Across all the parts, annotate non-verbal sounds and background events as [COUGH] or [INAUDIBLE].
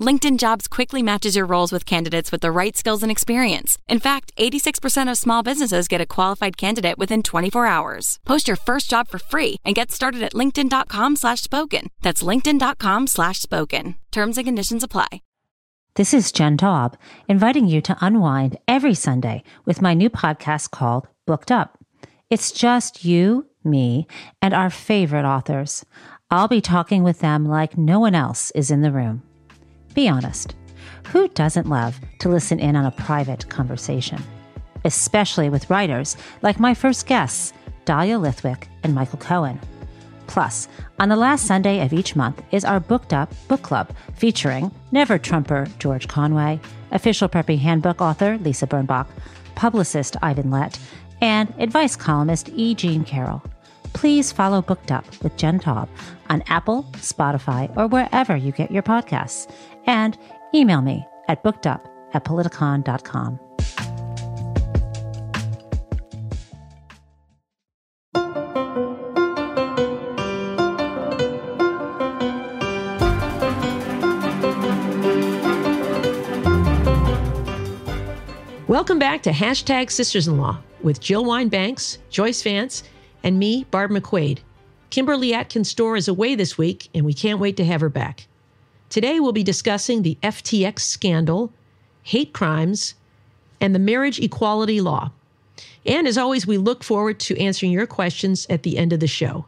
LinkedIn Jobs quickly matches your roles with candidates with the right skills and experience. In fact, 86% of small businesses get a qualified candidate within 24 hours. Post your first job for free and get started at linkedin.com slash spoken. That's linkedin.com slash spoken. Terms and conditions apply. This is Jen Taub, inviting you to unwind every Sunday with my new podcast called Booked Up. It's just you, me, and our favorite authors. I'll be talking with them like no one else is in the room. Be honest. Who doesn't love to listen in on a private conversation? Especially with writers like my first guests, Dahlia Lithwick and Michael Cohen. Plus, on the last Sunday of each month is our Booked Up Book Club featuring Never Trumper George Conway, official preppy handbook author Lisa Birnbach, publicist Ivan Lett, and advice columnist E. Jean Carroll. Please follow Booked Up with Jen Taub on Apple, Spotify, or wherever you get your podcasts. And email me at bookedup at politicon.com. Welcome back to Hashtag Sisters in Law with Jill Wine-Banks, Joyce Vance, and me, Barb McQuade. Kimberly Atkins Storr is away this week, and we can't wait to have her back. Today, we'll be discussing the FTX scandal, hate crimes, and the marriage equality law. And as always, we look forward to answering your questions at the end of the show.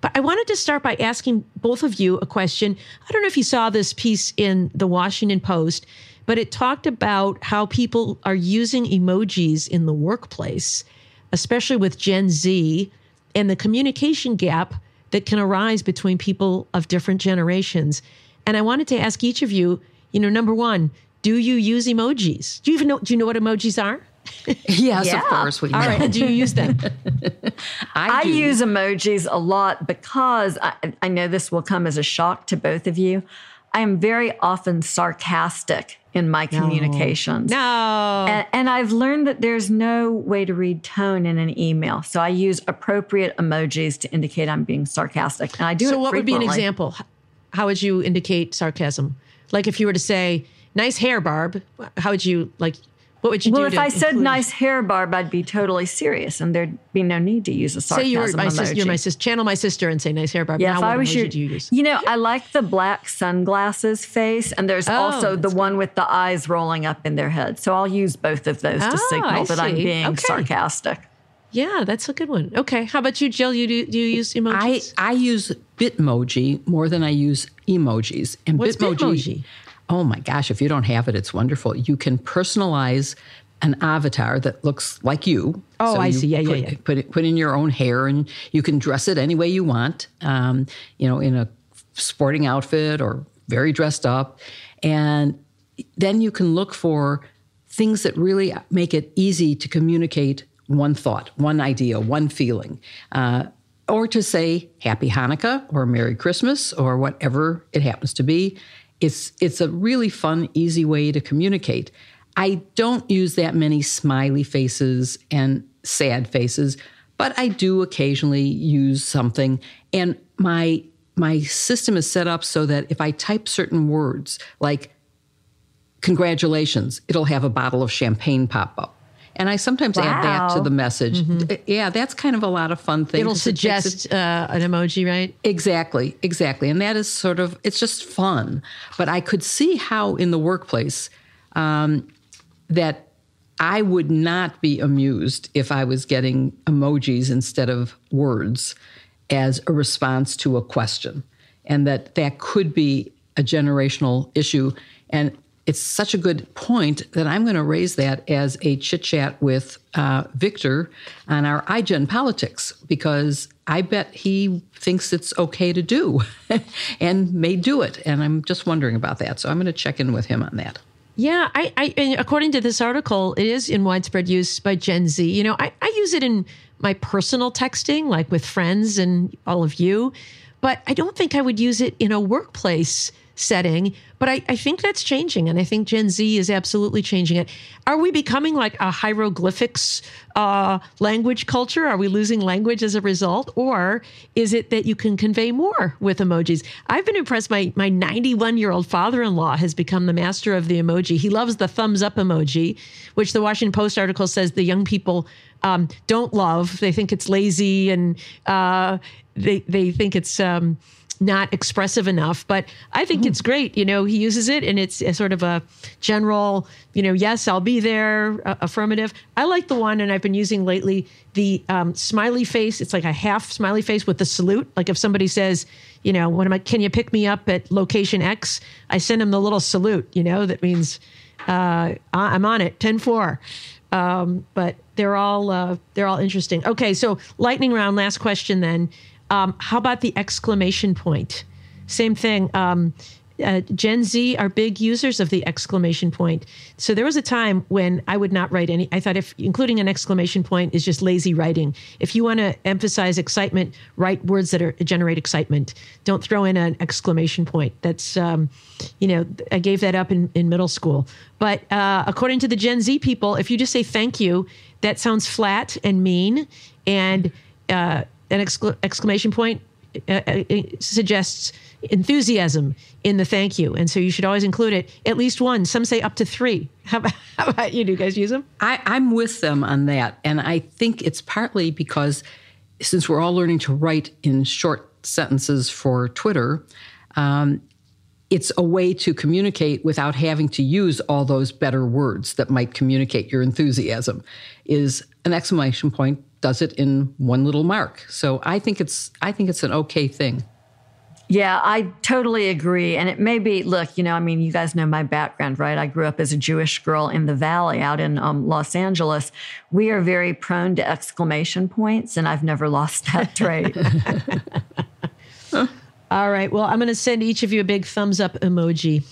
But I wanted to start by asking both of you a question. I don't know if you saw this piece in the Washington Post, but it talked about how people are using emojis in the workplace, especially with Gen Z, and the communication gap that can arise between people of different generations. And I wanted to ask each of you, you know, number one, do you use emojis? Do you even know? Do you know what emojis are? [LAUGHS] yes, yeah. of course we know. All right, do you use them? [LAUGHS] I, I use emojis a lot because I, I know this will come as a shock to both of you. I am very often sarcastic in my No. communications. No. And, and I've learned that there's no way to read tone in an email. So I use appropriate emojis to indicate I'm being sarcastic. And I do so it what would be an example? How would you indicate sarcasm? Like if you were to say, "Nice hair, Barb," how would you like? What would you Well, do? Well, if I said include- nice hair, Barb, I'd be totally serious and there'd be no need to use a say sarcasm you were my emoji. sister, you're my sister, channel my sister and say nice hair, Barb. Yeah, Now if I was your, you use? you know, I like the black sunglasses face, and there's Oh, also the one with the eyes rolling up in their head. So I'll use both of those Oh, to ah, signal I that I'm being Okay. sarcastic. Yeah, that's a good one. Okay, how about you, Jill? You do, do you use emojis? I, I use Bitmoji more than I use emojis. And What's Bitmoji? Oh my gosh, if you don't have it, it's wonderful. You can personalize an avatar that looks like you. Oh, I you see. Yeah, yeah, put, yeah. Put, it, put in your own hair and you can dress it any way you want, um, you know, in a sporting outfit or very dressed up. And then you can look for things that really make it easy to communicate one thought, one idea, one feeling. Uh, or to say Happy Hanukkah or Merry Christmas or whatever it happens to be. It's, it's a really fun, easy way to communicate. I don't use that many smiley faces and sad faces, but I do occasionally use something. And my my system is set up so that if I type certain words like congratulations, it'll have a bottle of champagne pop up. And I sometimes wow. add that to the message. Mm-hmm. Yeah, that's kind of a lot of fun thing. It'll suggest it, uh, an emoji, right? Exactly, exactly. And that is sort of, it's just fun. But I could see how in the workplace um, that I would not be amused if I was getting emojis instead of words as a response to a question. And that that could be a generational issue. And it's such a good point that I'm going to raise that as a chit chat with uh, Victor on our iGen politics because I bet he thinks it's okay to do [LAUGHS] and may do it. And I'm just wondering about that. So I'm going to check in with him on that. Yeah, I, I according to this article, it is in widespread use by Gen Z. You know, I, I use it in my personal texting, like with friends and all of you, but I don't think I would use it in a workplace setting. But I, I, think that's changing. And I think Gen Z is absolutely changing it. Are we becoming like a hieroglyphics uh, language culture? Are we losing language as a result? Or is it that you can convey more with emojis? I've been impressed. My, my 91 year old father in law has become the master of the emoji. He loves the thumbs up emoji, which the Washington Post article says the young people um, don't love. They think it's lazy and uh, they, they think it's. Um, not expressive enough. But I think it's great. You know, he uses it and it's a sort of a general, you know, yes, I'll be there, uh, affirmative. I like the one, and I've been using lately the um, smiley face. It's like a half smiley face with the salute. Like if somebody says, you know, what am I, can you pick me up at location X? I send him the little salute, you know, that means uh, I'm on it, 10 4. Um, but they're all uh, they're all interesting. Okay, so lightning round. Last question then. Um, how about the exclamation point? Same thing. Um, uh, Gen Z are big users of the exclamation point. So there was a time when I would not write any. I thought if including an exclamation point is just lazy writing. If you want to emphasize excitement, write words that are generate excitement. Don't throw in an exclamation point. That's um, you know I gave that up in, in middle school. But uh, according to the Gen Z people, if you just say thank you, that sounds flat and mean and. Uh, an excla- exclamation point uh, uh suggests enthusiasm in the thank you. And so you should always include it at least one. Some say up to three. [LAUGHS] How about, how about you? Do you guys use them? I, I'm with them on that. And I think it's partly because since we're all learning to write in short sentences for Twitter, um, it's a way to communicate without having to use all those better words that might communicate your enthusiasm is an exclamation point does it in one little mark. So I think it's I think it's an okay thing. Yeah, I totally agree. And it may be, look, you know, I mean, you guys know my background, right? I grew up as a Jewish girl in the Valley out in um, Los Angeles. We are very prone to exclamation points, and I've never lost that [LAUGHS] trait. [LAUGHS] All right. Well, I'm going to send each of you a big thumbs up emoji.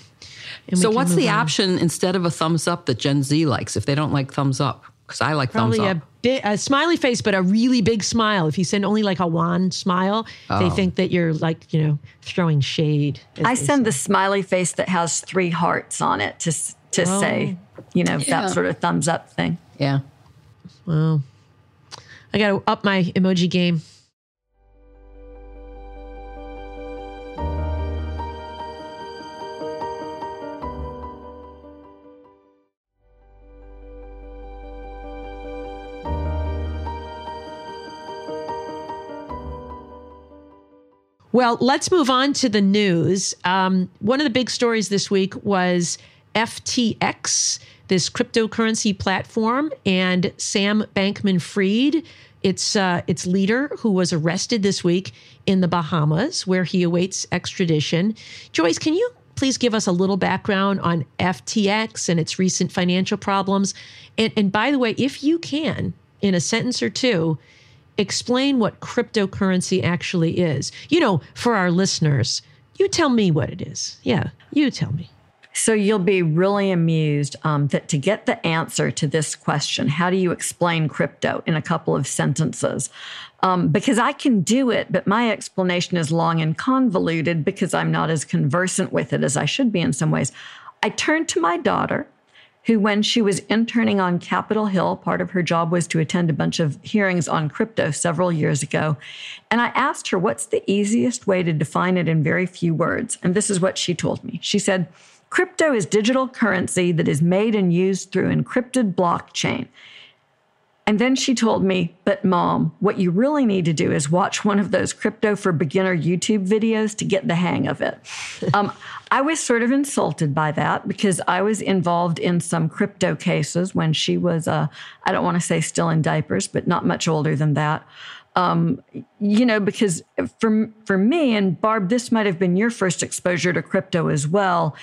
So, what's the on. option instead of a thumbs up that Gen Z likes if they don't like thumbs up? Because I like Probably thumbs up. A, big, a smiley face, but a really big smile. If you send only like a wan smile, oh. they think that you're like, you know, throwing shade. I send say. the smiley face that has three hearts on it to, to oh. say, you know, yeah. that sort of thumbs up thing. Yeah. Well, I got to up my emoji game. Well, let's move on to the news. Um, one of the big stories this week was FTX, this cryptocurrency platform, and Sam Bankman Fried, its, uh, its leader, who was arrested this week in the Bahamas, where he awaits extradition. Joyce, can you please give us a little background on FTX and its recent financial problems? And, and by the way, if you can, in a sentence or two, explain what cryptocurrency actually is. You know, for our listeners, you tell me what it is. Yeah, you tell me. So you'll be really amused um, that to get the answer to this question, how do you explain crypto in a couple of sentences? Um, because I can do it, but my explanation is long and convoluted because I'm not as conversant with it as I should be in some ways. I turned to my daughter, who, when she was interning on Capitol Hill, part of her job was to attend a bunch of hearings on crypto several years ago. And I asked her, What's the easiest way to define it in very few words? And this is what she told me. She said, Crypto is digital currency that is made and used through encrypted blockchain. And then she told me, but mom, what you really need to do is watch one of those crypto for beginner YouTube videos to get the hang of it. um, I was sort of insulted by that because I was involved in some crypto cases when she was, uh, I don't want to say still in diapers, but not much older than that. Um, you know, because for, for me, and Barb, this might have been your first exposure to crypto as well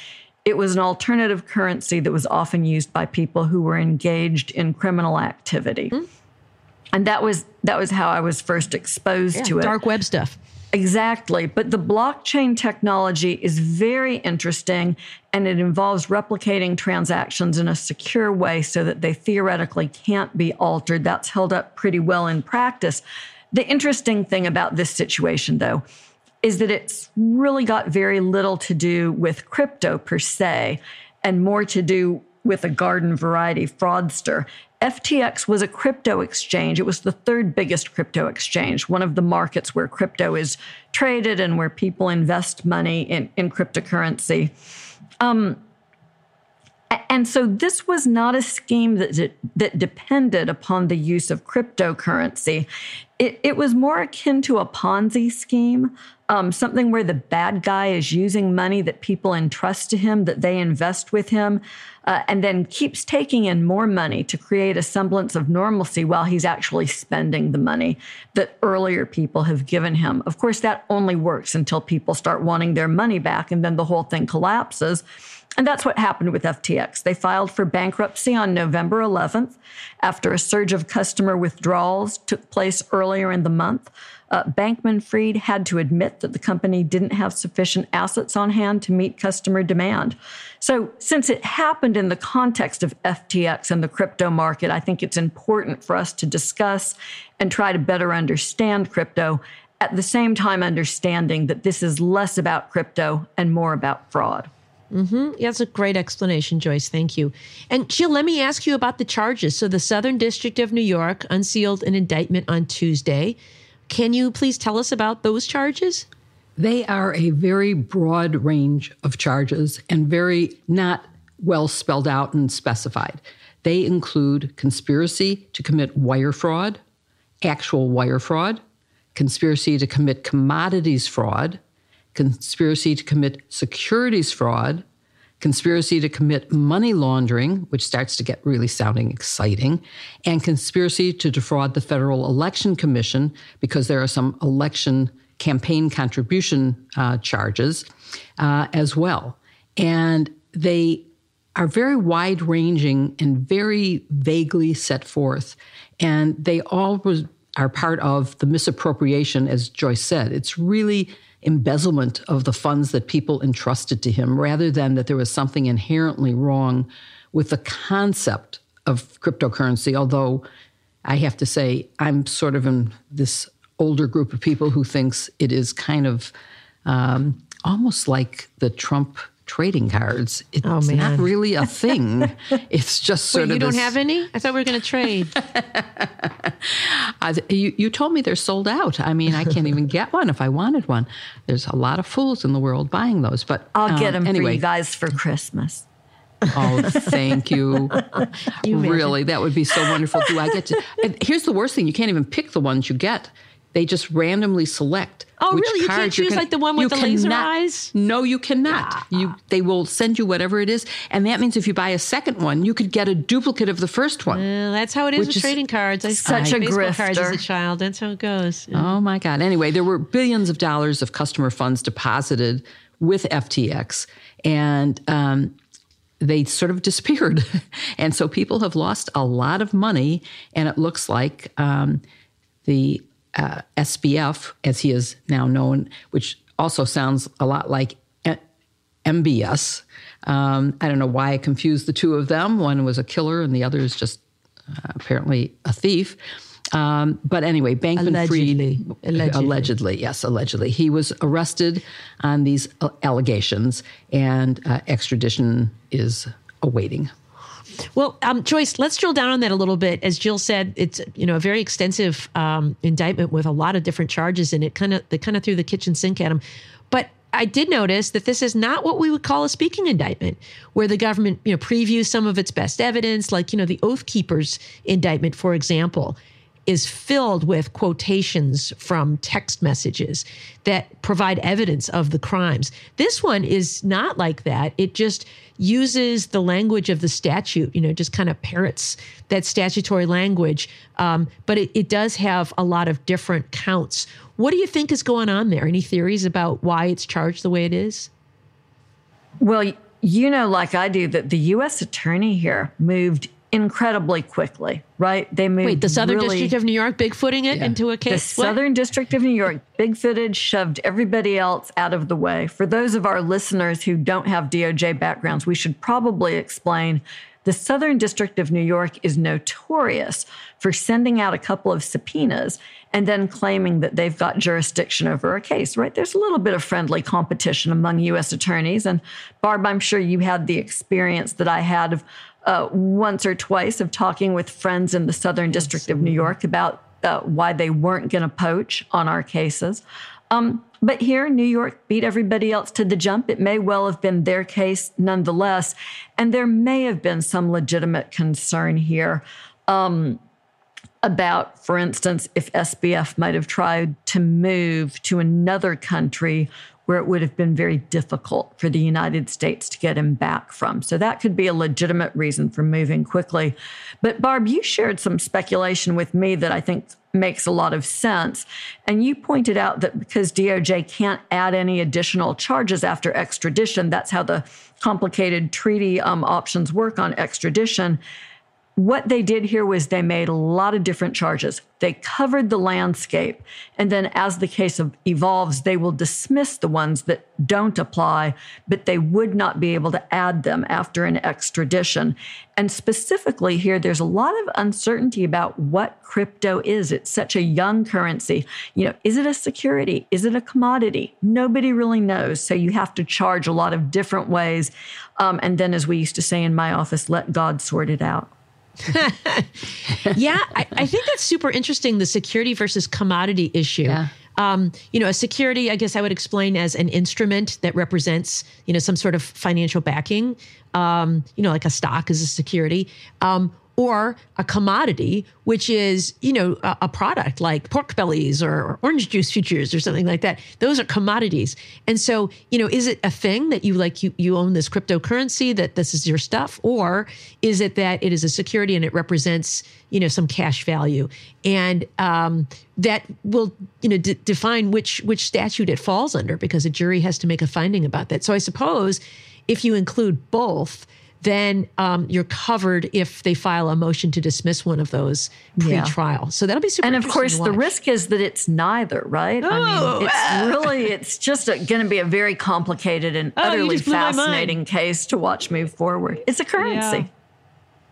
it was an alternative currency that was often used by people who were engaged in criminal activity. Mm-hmm. And that was that was how I was first exposed yeah, to it. Dark web stuff. Exactly. But the blockchain technology is very interesting and it involves replicating transactions in a secure way so that they theoretically can't be altered. That's held up pretty well in practice. The interesting thing about this situation, though, is that it's really got very little to do with crypto per se and more to do with a garden variety fraudster. FTX was a crypto exchange. It was the third biggest crypto exchange, one of the markets where crypto is traded and where people invest money in, in cryptocurrency. Um, and so this was not a scheme that, that depended upon the use of cryptocurrency. It, it was more akin to a Ponzi scheme, um, something where the bad guy is using money that people entrust to him, that they invest with him, uh, and then keeps taking in more money to create a semblance of normalcy while he's actually spending the money that earlier people have given him. Of course, that only works until people start wanting their money back, and then the whole thing collapses. And that's what happened with FTX. They filed for bankruptcy on November 11th after a surge of customer withdrawals took place earlier in the month. Uh, Bankman Fried had to admit that the company didn't have sufficient assets on hand to meet customer demand. So, since it happened in the context of FTX and the crypto market, I think it's important for us to discuss and try to better understand crypto, at the same time, understanding that this is less about crypto and more about fraud. Mm-hmm. That's a great explanation, Joyce. Thank you. And Jill, let me ask you about the charges. So, the Southern District of New York unsealed an indictment on Tuesday. Can you please tell us about those charges? They are a very broad range of charges and very not well spelled out and specified. They include conspiracy to commit wire fraud, actual wire fraud, conspiracy to commit commodities fraud, conspiracy to commit securities fraud, conspiracy to commit money laundering, which starts to get really sounding exciting, and conspiracy to defraud the Federal Election Commission because there are some election campaign contribution uh, charges uh, as well. And they are very wide ranging and very vaguely set forth. And they all are part of the misappropriation, as Joyce said. It's really embezzlement of the funds that people entrusted to him rather than that there was something inherently wrong with the concept of cryptocurrency. Although I have to say, I'm sort of in this older group of people who thinks it is kind of um, almost like the Trump trading cards. It's oh, not really a thing. [LAUGHS] it's just sort Wait, of. You this... don't have any? I thought we were going to trade. [LAUGHS] you, you told me they're sold out. I mean, I can't even get one if I wanted one. There's a lot of fools in the world buying those, but I'll um, get them anyway. for you guys for Christmas. Oh, thank you. [LAUGHS] you really, that would be so wonderful. Do I get to? here's the worst thing: you can't even pick the ones you get. They just randomly select. Oh, really? You can't choose like the one with the cannot, laser eyes? No, you cannot. Yeah. You they will send you whatever it is, and that means if you buy a second one, you could get a duplicate of the first one. Uh, that's how it is with is trading cards. I such a baseball grifter. cards as a child. That's how it goes. Yeah. Oh my God! Anyway, there were billions of dollars of customer funds deposited with FTX, and um, they sort of [LAUGHS] disappeared. and so people have lost a lot of money, and it looks like um, the uh, SBF, as he is now known, which also sounds a lot like MBS. Um, I don't know why I confused the two of them. One was a killer, and the other is just uh, apparently a thief. Um, but anyway, Bankman allegedly. Fried, allegedly. allegedly, yes, allegedly, he was arrested on these allegations, and uh, extradition is awaiting. Well, um, Joyce, let's drill down on that a little bit. As Jill said, it's you know a very extensive um, indictment with a lot of different charges in it. Kind of they kind of threw the kitchen sink at him, but I did notice that this is not what we would call a speaking indictment, where the government you know previews some of its best evidence, like you know the Oath Keepers indictment, for example is filled with quotations from text messages that provide evidence of the crimes. This one is not like that. It just uses the language of the statute, you know, just kind of parrots that statutory language. Um, but it, it does have a lot of different counts. What do you think is going on there? Any theories about why it's charged the way it is? Well, you know, like I do, that the U.S. attorney here moved incredibly quickly, right? They moved. Wait, the Southern really, District of New York bigfooting it yeah. into a case. The what? Southern District of New York bigfooted, shoved everybody else out of the way. For those of our listeners who don't have DOJ backgrounds, we should probably explain. The Southern District of New York is notorious for sending out a couple of subpoenas and then claiming that they've got jurisdiction over a case, right? There's a little bit of friendly competition among U.S. attorneys. And Barb, I'm sure you had the experience that I had of uh, once or twice of talking with friends in the Southern District of New York about uh, why they weren't going to poach on our cases. Um, but here, New York beat everybody else to the jump. It may well have been their case nonetheless. And there may have been some legitimate concern here um, about, for instance, if SBF might have tried to move to another country where it would have been very difficult for the United States to get him back from. So that could be a legitimate reason for moving quickly. But Barb, you shared some speculation with me that I think makes a lot of sense. And you pointed out that because DOJ can't add any additional charges after extradition, that's how the complicated treaty um, options work on extradition what they did here was they made a lot of different charges. They covered the landscape. And then as the case evolves, they will dismiss the ones that don't apply, but they would not be able to add them after an extradition. And specifically here, there's a lot of uncertainty about what crypto is. It's such a young currency. You know, is it a security? Is it a commodity? Nobody really knows. So you have to charge a lot of different ways. Um, and then, as we used to say in my office, let God sort it out. [LAUGHS] yeah, I, I, think that's super interesting the security versus commodity issue. Yeah. Um, you know, a security, I guess I would explain as an instrument that represents, you know, some sort of financial backing. Um, you know, like a stock is a security. Um, or a commodity, which is, you know, a, a, product like pork bellies or orange juice futures or something like that. Those are commodities. And so, you know, is it a thing that you like you you own this cryptocurrency that this is your stuff or is it that it is a security and it represents, you know, some cash value? And um, that will, you know, d- define which which statute it falls under because a jury has to make a finding about that. So I suppose if you include both, then um, you're covered if they file a motion to dismiss one of those pre-trial. Yeah. So that'll be super. And of course, the risk is that it's neither, right? Oh, I mean, oh, it's ah. really, it's just going to be a very complicated and oh, utterly fascinating case to watch move forward. It's a currency.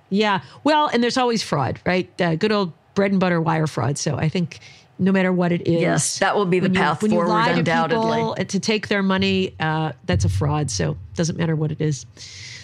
Yeah. yeah. Well, and there's always fraud, right? Uh, good old bread and butter wire fraud. So I think no matter what it is. Yes, that will be the path you, forward, undoubtedly. To, people, to take their money, uh, that's a fraud. So it doesn't matter what it is.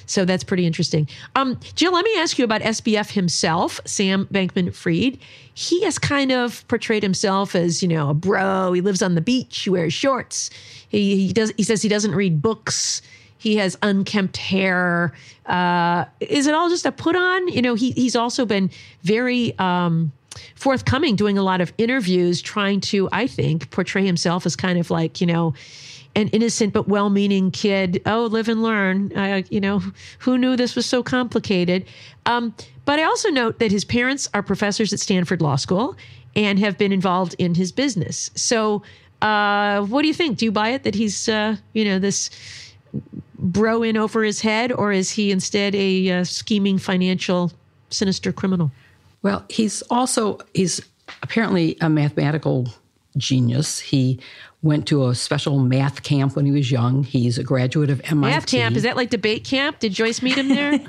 So that's pretty interesting. Um, Jill, let me ask you about SBF himself, Sam Bankman Fried. He has kind of portrayed himself as, you know, a bro. He lives on the beach, he wears shorts. He, he does he says he doesn't read books. He has unkempt hair. Uh, is it all just a put on? You know, he he's also been very um, forthcoming, doing a lot of interviews, trying to, I think, portray himself as kind of like, you know, an innocent but well-meaning kid. Oh, live and learn. Uh, you know, who knew this was so complicated? Um, but I also note that his parents are professors at Stanford Law School and have been involved in his business. So, uh, what do you think? Do you buy it that he's, uh, you know, this bro in over his head, or is he instead a uh, scheming financial sinister criminal? Well, he's also he's apparently a mathematical genius. He went to a special math camp when he was young. He's a graduate of MIT. Math camp is that like debate camp? Did Joyce meet him there?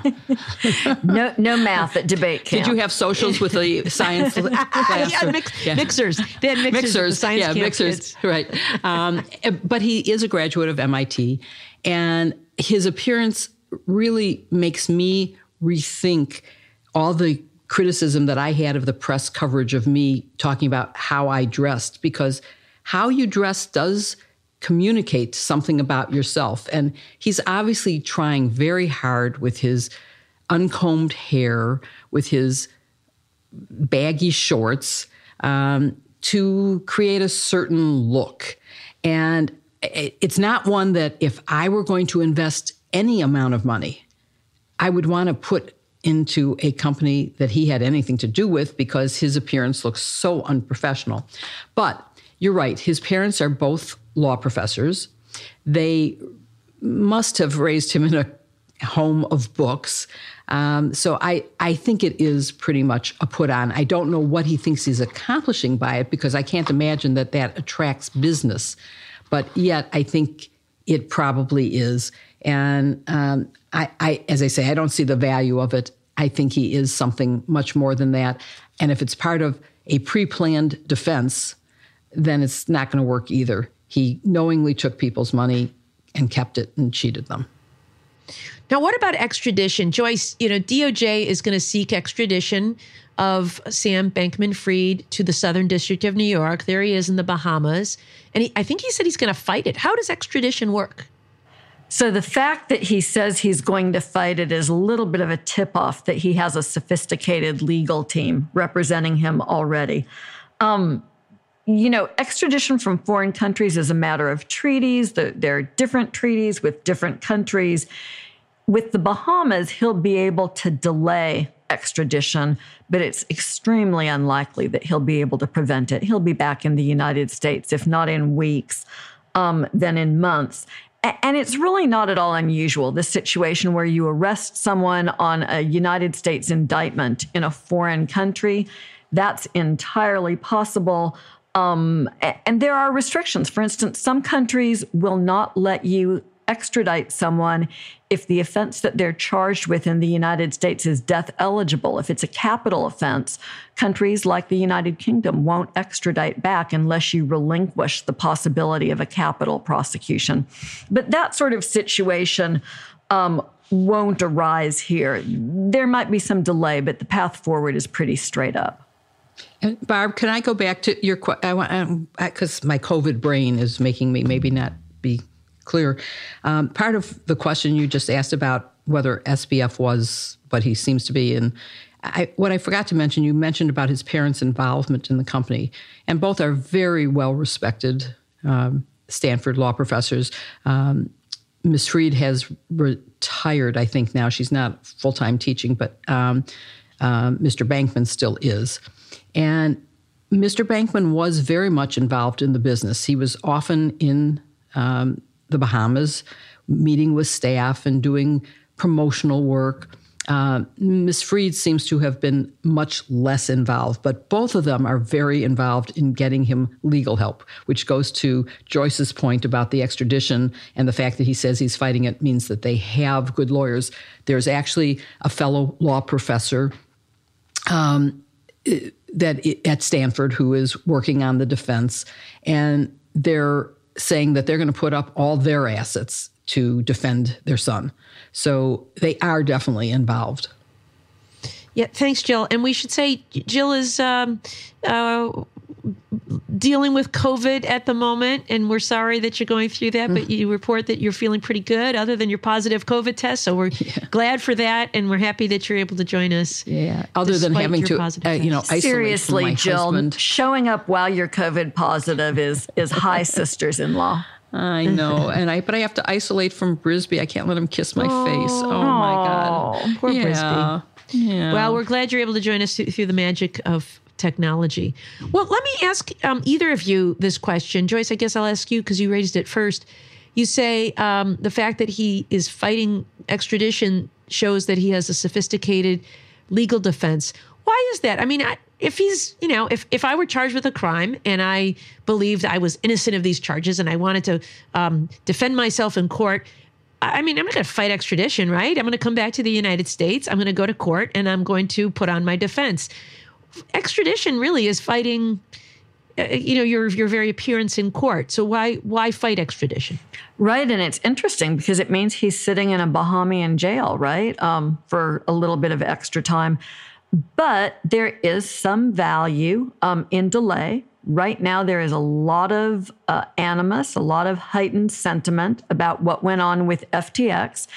[LAUGHS] no, no math at debate camp. Did you have socials with the [LAUGHS] science class? yeah, mix, yeah, mixers. They had mixers. mixers science yeah, mixers. Kids. Right. Um, but he is a graduate of MIT, and his appearance really makes me rethink all the criticism that I had of the press coverage of me talking about how I dressed because how you dress does communicate something about yourself. And he's obviously trying very hard with his uncombed hair, with his baggy shorts, um, to create a certain look. And it's not one that if I were going to invest any amount of money, I would want to put into a company that he had anything to do with because his appearance looks so unprofessional. But you're right, his parents are both law professors. They must have raised him in a home of books. Um, so I, I think it is pretty much a put on. I don't know what he thinks he's accomplishing by it because I can't imagine that that attracts business. But yet I think it probably is. And um, I, I, as I say, I don't see the value of it. I think he is something much more than that. And if it's part of a pre planned defense, then it's not going to work either. He knowingly took people's money and kept it and cheated them. Now, what about extradition? Joyce, you know, DOJ is going to seek extradition of Sam Bankman Fried to the Southern District of New York. There he is in the Bahamas. And he, I think he said he's going to fight it. How does extradition work? So the fact that he says he's going to fight it is a little bit of a tip off that he has a sophisticated legal team representing him already. Um, you know, extradition from foreign countries is a matter of treaties. There are different treaties with different countries. With the Bahamas, he'll be able to delay extradition, but it's extremely unlikely that he'll be able to prevent it. He'll be back in the United States, if not in weeks, um, then in months. And it's really not at all unusual, this situation where you arrest someone on a United States indictment in a foreign country. That's entirely possible. Um, and there are restrictions. For instance, some countries will not let you extradite someone if the offense that they're charged with in the United States is death eligible. If it's a capital offense, countries like the United Kingdom won't extradite back unless you relinquish the possibility of a capital prosecution. But that sort of situation um, won't arise here. There might be some delay, but the path forward is pretty straight up. And Barb, can I go back to your question? Because my COVID brain is making me maybe not be clear. Um, part of the question you just asked about whether SBF was what he seems to be, and I, what I forgot to mention, you mentioned about his parents' involvement in the company, and both are very well respected um, Stanford law professors. Um, Ms. Fried has retired, I think now. She's not full time teaching, but um, uh, Mr. Bankman still is. And Mr. Bankman was very much involved in the business. He was often in um, the Bahamas, meeting with staff and doing promotional work. Uh, Ms. Fried seems to have been much less involved, but both of them are very involved in getting him legal help, which goes to Joyce's point about the extradition and the fact that he says he's fighting it means that they have good lawyers. There's actually a fellow law professor um, that at Stanford who is working on the defense, and they're saying that they're going to put up all their assets to defend their son. So they are definitely involved. Yeah, thanks, Jill. And we should say Jill is um, uh, dealing with COVID at the moment, and we're sorry that you're going through that. But mm. you report that you're feeling pretty good, other than your positive COVID test. So we're yeah. glad for that, and we're happy that you're able to join us. Yeah, other than having to, uh, you know, isolate seriously, Jill, husband. showing up while you're COVID positive is is high sisters-in-law. I know, and I but I have to isolate from Brisby. I can't let him kiss my oh, face. Oh my god, poor yeah. Brisby. Yeah. Well, we're glad you're able to join us through the magic of technology. Well, let me ask um, either of you this question. Joyce, I guess I'll ask you because you raised it first. You say um, the fact that he is fighting extradition shows that he has a sophisticated legal defense. Why is that? I mean, I, if he's, you know, if, if I were charged with a crime and I believed I was innocent of these charges and I wanted to um, defend myself in court, I mean, I'm not going to fight extradition, right? I'm going to come back to the United States. I'm going to go to court and I'm going to put on my defense extradition really is fighting uh, you know your your very appearance in court. So why why fight extradition? Right, and it's interesting because it means he's sitting in a Bahamian jail, right, um, for a little bit of extra time. But there is some value um, in delay. Right now, there is a lot of uh, animus, a lot of heightened sentiment about what went on with FTX.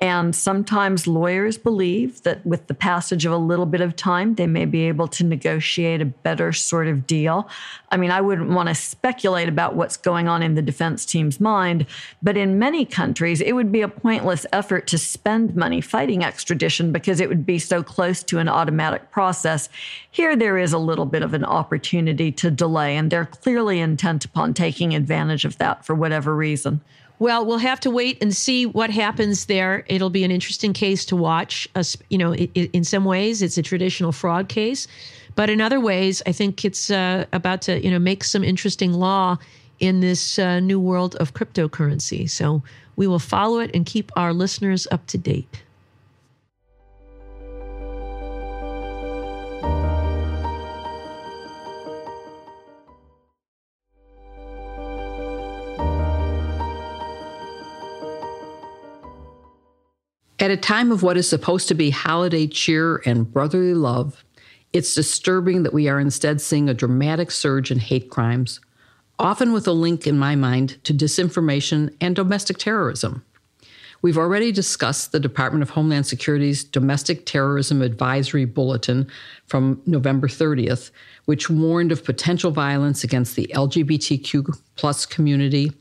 And sometimes lawyers believe that with the passage of a little bit of time, they may be able to negotiate a better sort of deal. I mean, I wouldn't want to speculate about what's going on in the defense team's mind, but in many countries, it would be a pointless effort to spend money fighting extradition because it would be so close to an automatic process. Here, there is a little bit of an opportunity to delay, and they're clearly intent upon taking advantage of that for whatever reason. Well, we'll have to wait and see what happens there. It'll be an interesting case to watch. You know, in some ways, it's a traditional fraud case, but in other ways, I think it's uh, about to you know make some interesting law in this uh, new world of cryptocurrency. So we will follow it and keep our listeners up to date. At a time of what is supposed to be holiday cheer and brotherly love, it's disturbing that we are instead seeing a dramatic surge in hate crimes, often with a link, in my mind, to disinformation and domestic terrorism. We've already discussed the Department of Homeland Security's Domestic Terrorism Advisory Bulletin from November 30th, which warned of potential violence against the LGBTQ plus community,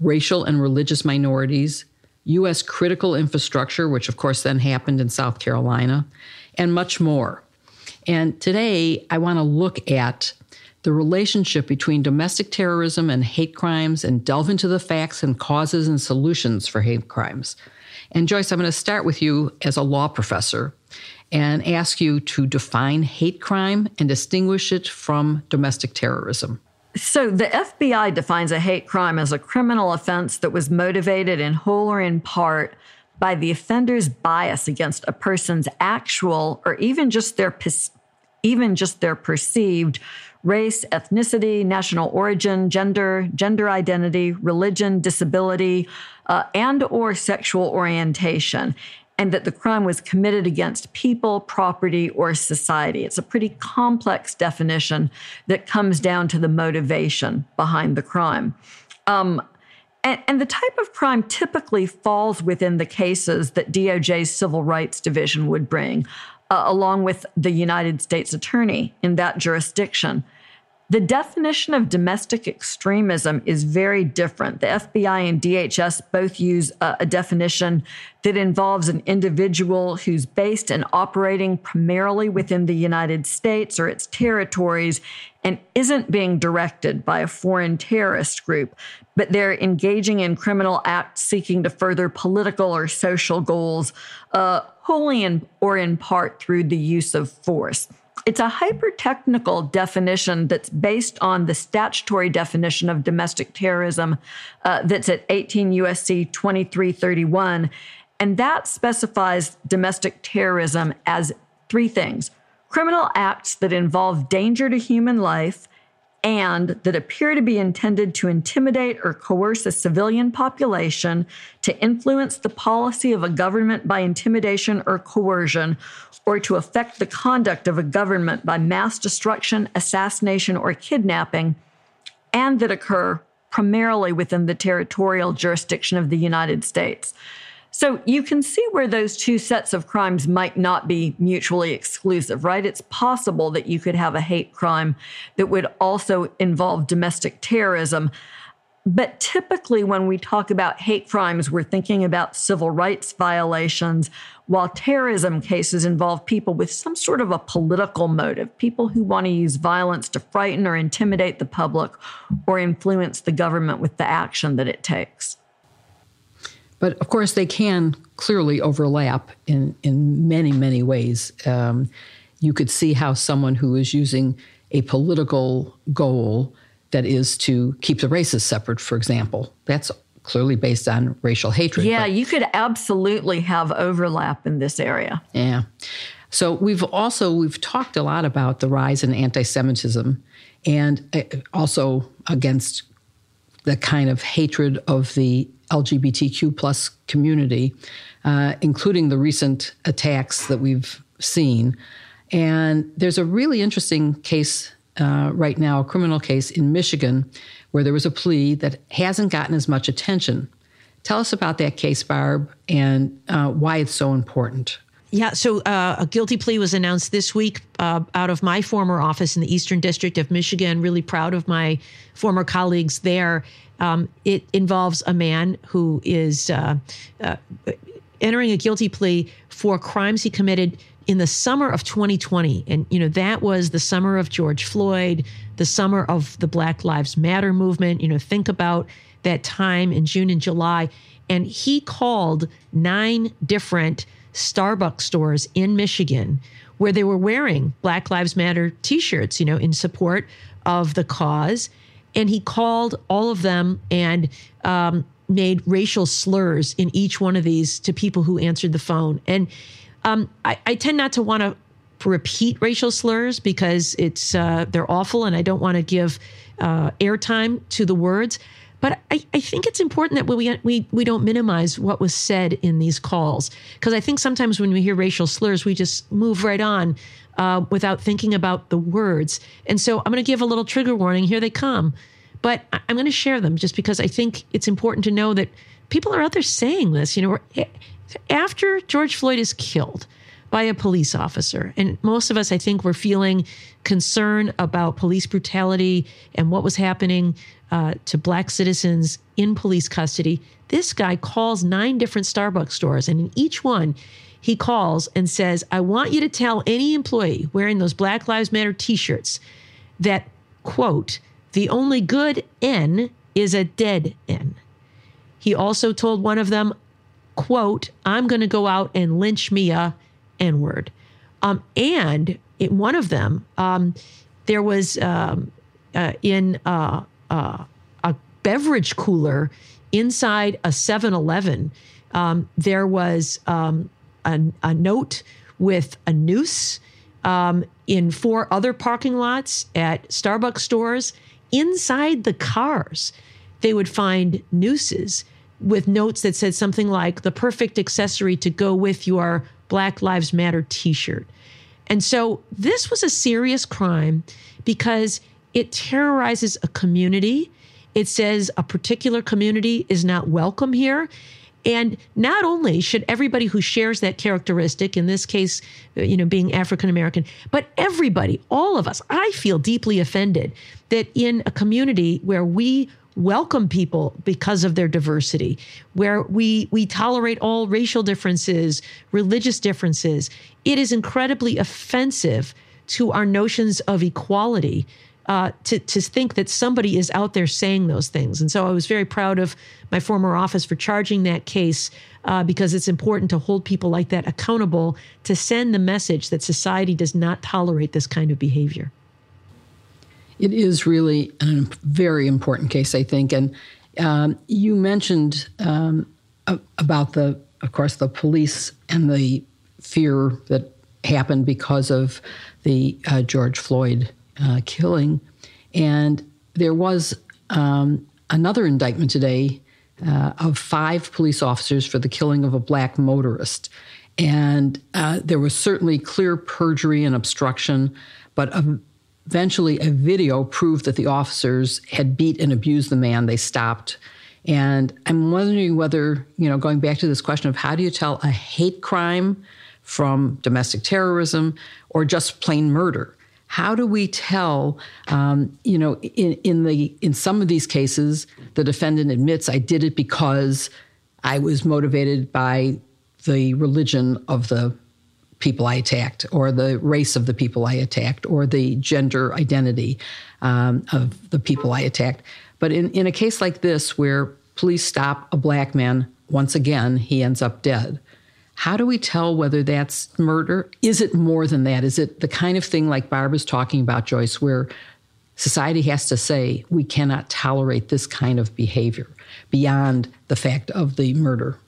racial and religious minorities, U.S. critical infrastructure, which of course then happened in South Carolina, and much more. And today I want to look at the relationship between domestic terrorism and hate crimes and delve into the facts and causes and solutions for hate crimes. And Joyce, I'm going to start with you as a law professor and ask you to define hate crime and distinguish it from domestic terrorism. So, the FBI defines a hate crime as a criminal offense that was motivated in whole or in part by the offender's bias against a person's actual or even just their even just their perceived race, ethnicity, national origin, gender, gender identity, religion, disability, uh, and or sexual orientation and that the crime was committed against people, property, or society. It's a pretty complex definition that comes down to the motivation behind the crime. Um, and, and, the type of crime typically falls within the cases that DOJ's Civil Rights Division would bring, uh, along with the United States Attorney in that jurisdiction. The definition of domestic extremism is very different. The FBI and DHS both use a, a, definition that involves an individual who's based and operating primarily within the United States or its territories and isn't being directed by a foreign terrorist group, but they're engaging in criminal acts seeking to further political or social goals, uh, wholly in, or in part through the use of force. It's a hyper technical definition that's based on the statutory definition of domestic terrorism uh, that's at 18 USC 2331. And that specifies domestic terrorism as three things criminal acts that involve danger to human life and that appear to be intended to intimidate or coerce a civilian population, to influence the policy of a government by intimidation or coercion, or to affect the conduct of a government by mass destruction, assassination, or kidnapping, and that occur primarily within the territorial jurisdiction of the United States. So you can see where those two sets of crimes might not be mutually exclusive, right? It's possible that you could have a hate crime that would also involve domestic terrorism. But typically, when we talk about hate crimes, we're thinking about civil rights violations, while terrorism cases involve people with some sort of a political motive, people who want to use violence to frighten or intimidate the public or influence the government with the action that it takes. But of course, they can clearly overlap in, in many, many ways. Um, you could see how someone who is using a political goal that is to keep the races separate, for example, that's clearly based on racial hatred. Yeah, you could absolutely have overlap in this area. Yeah. So we've also we've talked a lot about the rise in anti-Semitism and uh, also against the kind of hatred of the LGBTQ plus community, uh, including the recent attacks that we've seen. And there's a really interesting case uh, right now, a criminal case in Michigan, where there was a plea that hasn't gotten as much attention. Tell us about that case, Barb, and uh, why it's so important. Yeah, so uh, a guilty plea was announced this week uh, out of my former office in the Eastern District of Michigan. Really proud of my former colleagues there. Um, it involves a man who is uh, uh entering a guilty plea for crimes he committed in the summer of 2020. And, you know, that was the summer of George Floyd, the summer of the Black Lives Matter movement. You know, think about that time in June and July. And he called nine different Starbucks stores in Michigan where they were wearing Black Lives Matter t shirts, you know, in support of the cause. And he called all of them and um, made racial slurs in each one of these to people who answered the phone. And um, I, I, tend not to want to repeat racial slurs because it's uh, they're awful, and I don't want to give uh, airtime to the words. But I, I think it's important that we, we, we don't minimize what was said in these calls. Because I think sometimes when we hear racial slurs, we just move right on uh, without thinking about the words. And so I'm going to give a little trigger warning. Here they come. But I'm going to share them just because I think it's important to know that people are out there saying this. You know, after George Floyd is killed, by a police officer. And most of us, I think, were feeling concern about police brutality and what was happening uh, to black citizens in police custody. This guy calls nine different Starbucks stores, and in each one, he calls and says, I want you to tell any employee wearing those Black Lives Matter t shirts that, quote, the only good N is a dead N. He also told one of them, quote, I'm going to go out and lynch me a N word. Um, and in one of them, um, there was um, uh, in uh, uh, a beverage cooler inside a 7 Eleven, um, there was um, a, a, note with a noose um, in four other parking lots at Starbucks stores. Inside the cars, they would find nooses with notes that said something like the perfect accessory to go with your Black Lives Matter t shirt. And so this was a serious crime because it terrorizes a community. It says a particular community is not welcome here. And not only should everybody who shares that characteristic, in this case, uh, you know, being African American, but everybody, all of us, I feel deeply offended that in a community where we welcome people because of their diversity, where we we tolerate all racial differences, religious differences. It is incredibly offensive to our notions of equality uh, to to think that somebody is out there saying those things. And so I was very proud of my former office for charging that case uh, because it's important to hold people like that accountable to send the message that society does not tolerate this kind of behavior. It is really a very important case, I think. And um, you mentioned um, about the, of course, the police and the fear that happened because of the uh, George Floyd uh, killing. And there was um, another indictment today uh, of five police officers for the killing of a black motorist. And uh, there was certainly clear perjury and obstruction, but eventually a video proved that the officers had beat and abused the man. They stopped. And I'm wondering whether, you know, going back to this question of how do you tell a hate crime from domestic terrorism or just plain murder? How do we tell, um, you know, in, in the in some of these cases, the defendant admits I did it because I was motivated by the religion of the people I attacked, or the race of the people I attacked, or the gender identity um, of the people I attacked. But in, in a case like this, where police stop a black man, once again, he ends up dead. How do we tell whether that's murder? Is it more than that? Is it the kind of thing like Barbara's talking about, Joyce, where society has to say we cannot tolerate this kind of behavior beyond the fact of the murder?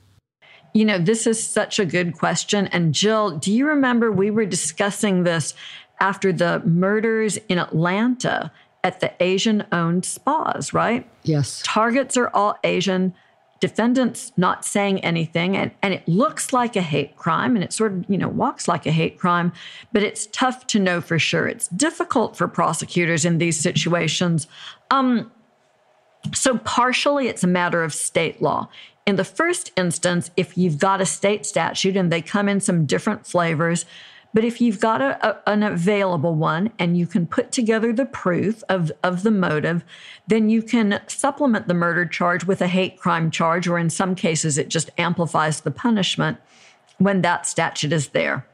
You know, this is such a good question. And Jill, do you remember we were discussing this after the murders in Atlanta at the Asian owned spas, right? Yes. Targets are all Asian. Defendants not saying anything, and, and it looks like a hate crime, and it sort of, you know, walks like a hate crime, but it's tough to know for sure. It's difficult for prosecutors in these situations. Um, so, partially, it's a matter of state law. In the first instance, if you've got a state statute and they come in some different flavors, but if you've got a, a, an available one and you can put together the proof of, of the motive, then you can supplement the murder charge with a hate crime charge, or in some cases, it just amplifies the punishment when that statute is there.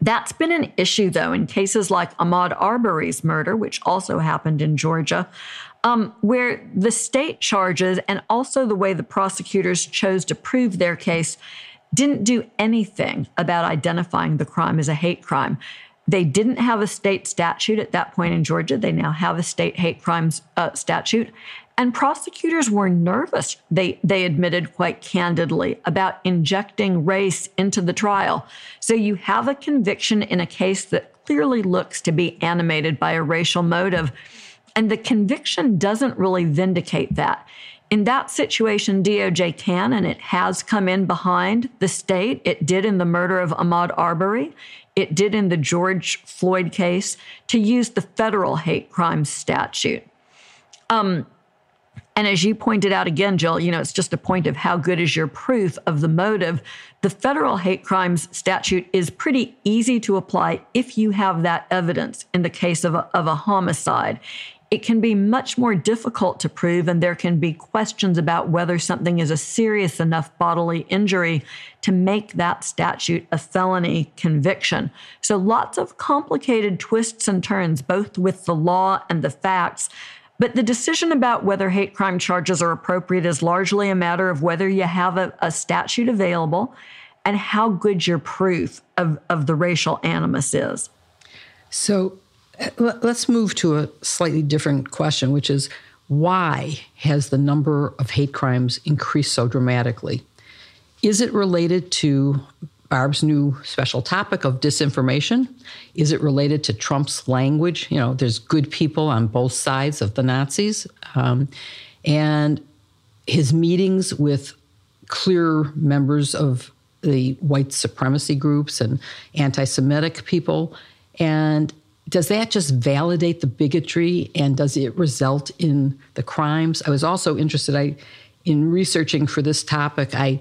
That's been an issue, though, in cases like Ahmaud Arbery's murder, which also happened in Georgia, um, where the state charges and also the way the prosecutors chose to prove their case didn't do anything about identifying the crime as a hate crime. They didn't have a state statute at that point in Georgia. They now have a state hate crimes uh, statute. And prosecutors were nervous, they, they admitted quite candidly, about injecting race into the trial. So you have a conviction in a case that clearly looks to be animated by a racial motive. And the conviction doesn't really vindicate that. In that situation, DOJ can and it has come in behind the state. It did in the murder of Ahmaud Arbery. It did in the George Floyd case to use the federal hate crime statute. Um, and as you pointed out again, Jill, you know, it's just a point of how good is your proof of the motive. The federal hate crimes statute is pretty easy to apply if you have that evidence in the case of a, of a homicide it can be much more difficult to prove, and there can be questions about whether something is a serious enough bodily injury to make that statute a felony conviction. So, lots of complicated twists and turns, both with the law and the facts. But the decision about whether hate crime charges are appropriate is largely a matter of whether you have a, a statute available and how good your proof of, of the racial animus is. So, Let's move to a slightly different question, which is why has the number of hate crimes increased so dramatically? Is it related to Barb's new special topic of disinformation? Is it related to Trump's language? You know, there's good people on both sides of the Nazis. Um, and his meetings with clear members of the white supremacy groups and anti Semitic people. And does that just validate the bigotry and does it result in the crimes? I was also interested I in researching for this topic. I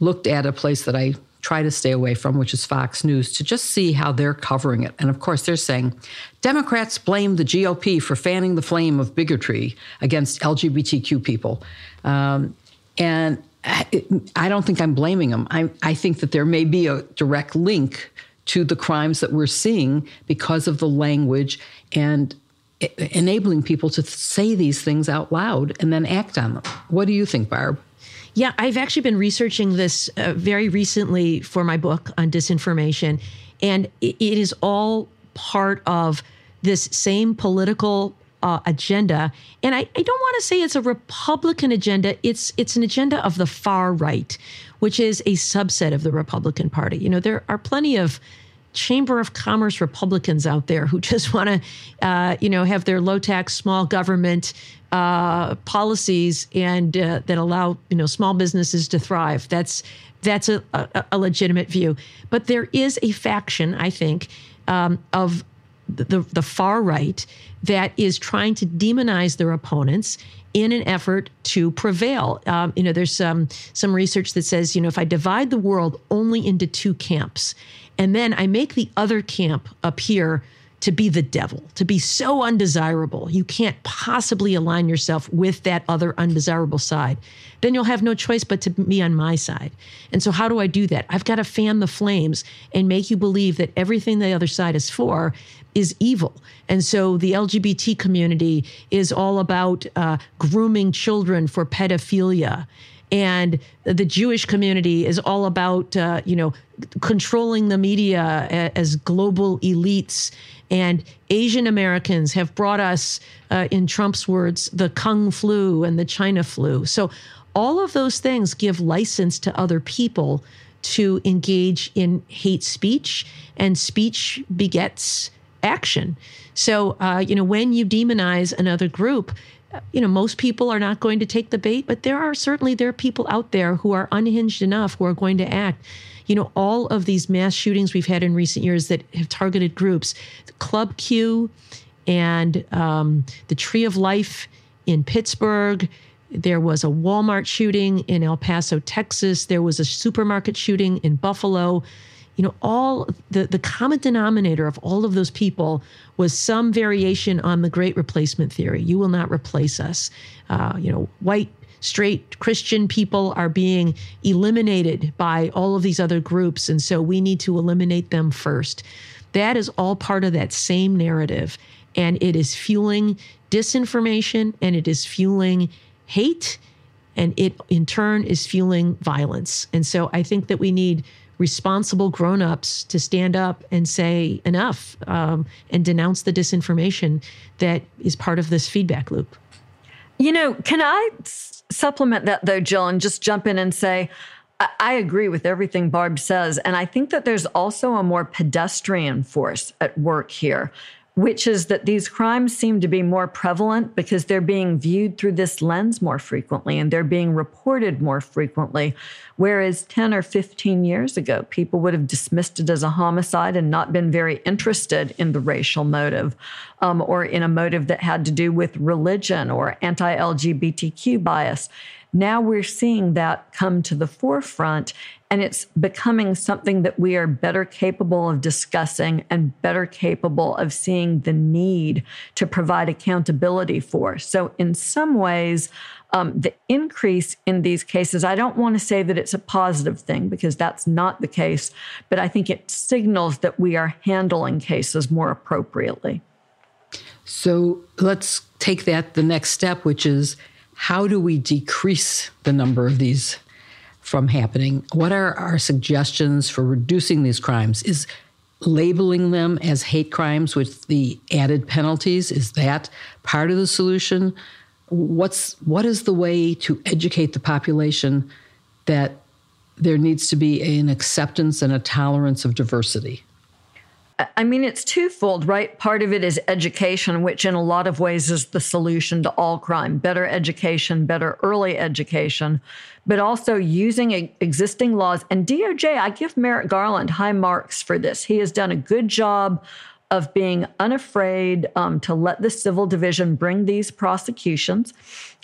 looked at a place that I try to stay away from, which is Fox News, to just see how they're covering it. And of course, they're saying Democrats blame the GOP for fanning the flame of bigotry against LGBTQ people. Um, and I, I, don't think I'm blaming them. I, I think that there may be a direct link to the crimes that we're seeing because of the language and enabling people to say these things out loud and then act on them. What do you think, Barb? Yeah, I've actually been researching this uh, very recently for my book on disinformation, and it is all part of this same political uh, agenda. And I, I don't want to say it's a Republican agenda. It's it's an agenda of the far right, which is a subset of the Republican Party. You know, there are plenty of Chamber of Commerce Republicans out there who [LAUGHS] just want to, uh, you know, have their low tax, small government uh, policies and uh, that allow you know small businesses to thrive. That's that's a, a, a legitimate view. But there is a faction, I think, um, of the, the far right that is trying to demonize their opponents in an effort to prevail. Um, you know, there's some some research that says, you know, if I divide the world only into two camps, and then I make the other camp appear to be the devil, to be so undesirable, you can't possibly align yourself with that other undesirable side. Then you'll have no choice but to be on my side. And so, how do I do that? I've got to fan the flames and make you believe that everything the other side is for is evil. And so, the LGBT community is all about uh, grooming children for pedophilia and the Jewish community is all about uh, you know controlling the media as global elites. And Asian Americans have brought us, uh, in Trump's words, the Kung flu and the China flu. So all of those things give license to other people to engage in hate speech, and speech begets action. So, uh, you know, when you demonize another group, you know, most people are not going to take the bait, but there are certainly there are people out there who are unhinged enough who are going to act. You know, all of these mass shootings we've had in recent years that have targeted groups, Club Q, and um, the Tree of Life in Pittsburgh. There was a Walmart shooting in El Paso, Texas. There was a supermarket shooting in Buffalo you know all the the common denominator of all of those people was some variation on the great replacement theory. You will not replace us. Uh, you know white straight christian people are being eliminated by all of these other groups and so we need to eliminate them first. That is all part of that same narrative and it is fueling disinformation and it is fueling hate and it in turn is fueling violence. And so i think that we need responsible grown-ups to stand up and say enough um, and denounce the disinformation that is part of this feedback loop. You know can i s- supplement that though jill and just jump in and say I agree with everything barb says and i think that there's also a more pedestrian force at work here which is that these crimes seem to be more prevalent because they're being viewed through this lens more frequently and they're being reported more frequently. Whereas 10 or 15 years ago, people would have dismissed it as a homicide and not been very interested in the racial motive um, or in a motive that had to do with religion or anti LGBTQ bias. Now we're seeing that come to the forefront, and it's becoming something that we are better capable of discussing and better capable of seeing the need to provide accountability for. So, in some ways, um, the increase in these cases, I don't want to say that it's a positive thing because that's not the case, but I think it signals that we are handling cases more appropriately. So let's take that the next step, which is how do we decrease the number of these from happening? What are our suggestions for reducing these crimes? Is labeling them as hate crimes with the added penalties is that part of the solution? What's what is the way to educate the population that there needs to be an acceptance and a tolerance of diversity? I mean, it's twofold, right? Part of it is education, which in a lot of ways is the solution to all crime better education, better early education, but also using existing laws. And DOJ, I give Merrick Garland high marks for this. He has done a good job of being unafraid um, to let the civil division bring these prosecutions.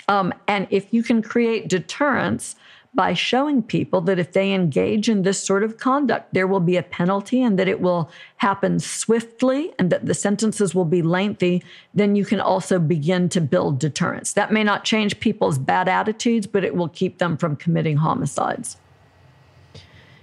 Um, and if you can create deterrence, by showing people that if they engage in this sort of conduct, there will be a penalty and that it will happen swiftly and that the sentences will be lengthy, then you can also begin to build deterrence. That may not change people's bad attitudes, but it will keep them from committing homicides.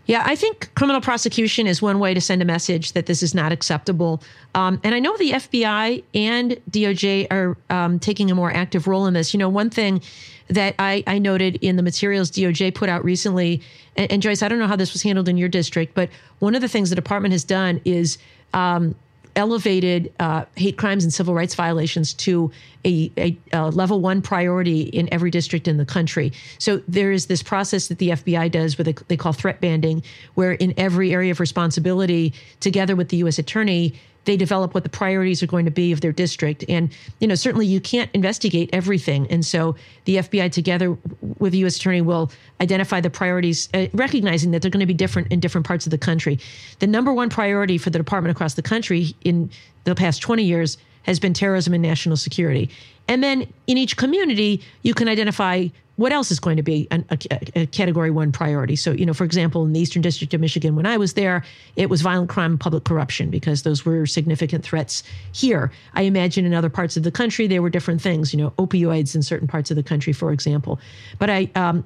Yeah, I think criminal prosecution is one way to send a message that this is not acceptable. Um, and I know the FBI and DOJ are um, taking a more active role in this. You know, one thing that I, I noted in the materials DOJ put out recently, and, and, Joyce, I don't know how this was handled in your district, but one of the things the department has done is um, elevated uh, hate crimes and civil rights violations to a, a, a, level one priority in every district in the country. So there is this process that the FBI does, what they call threat banding, where in every area of responsibility, together with the U.S. attorney, they develop what the priorities are going to be of their district. And, you know, certainly you can't investigate everything. And so the FBI, together with the U.S. Attorney, will identify the priorities, uh, recognizing that they're going to be different in different parts of the country. The number one priority for the department across the country in the past 20 years has been terrorism and national security. And then in each community, you can identify what else is going to be an, a, a, category one priority? So, you know, for example, in the Eastern District of Michigan, when I was there, it was violent crime and public corruption because those were significant threats here. I imagine in other parts of the country, there were different things, you know, opioids in certain parts of the country, for example. But I, um,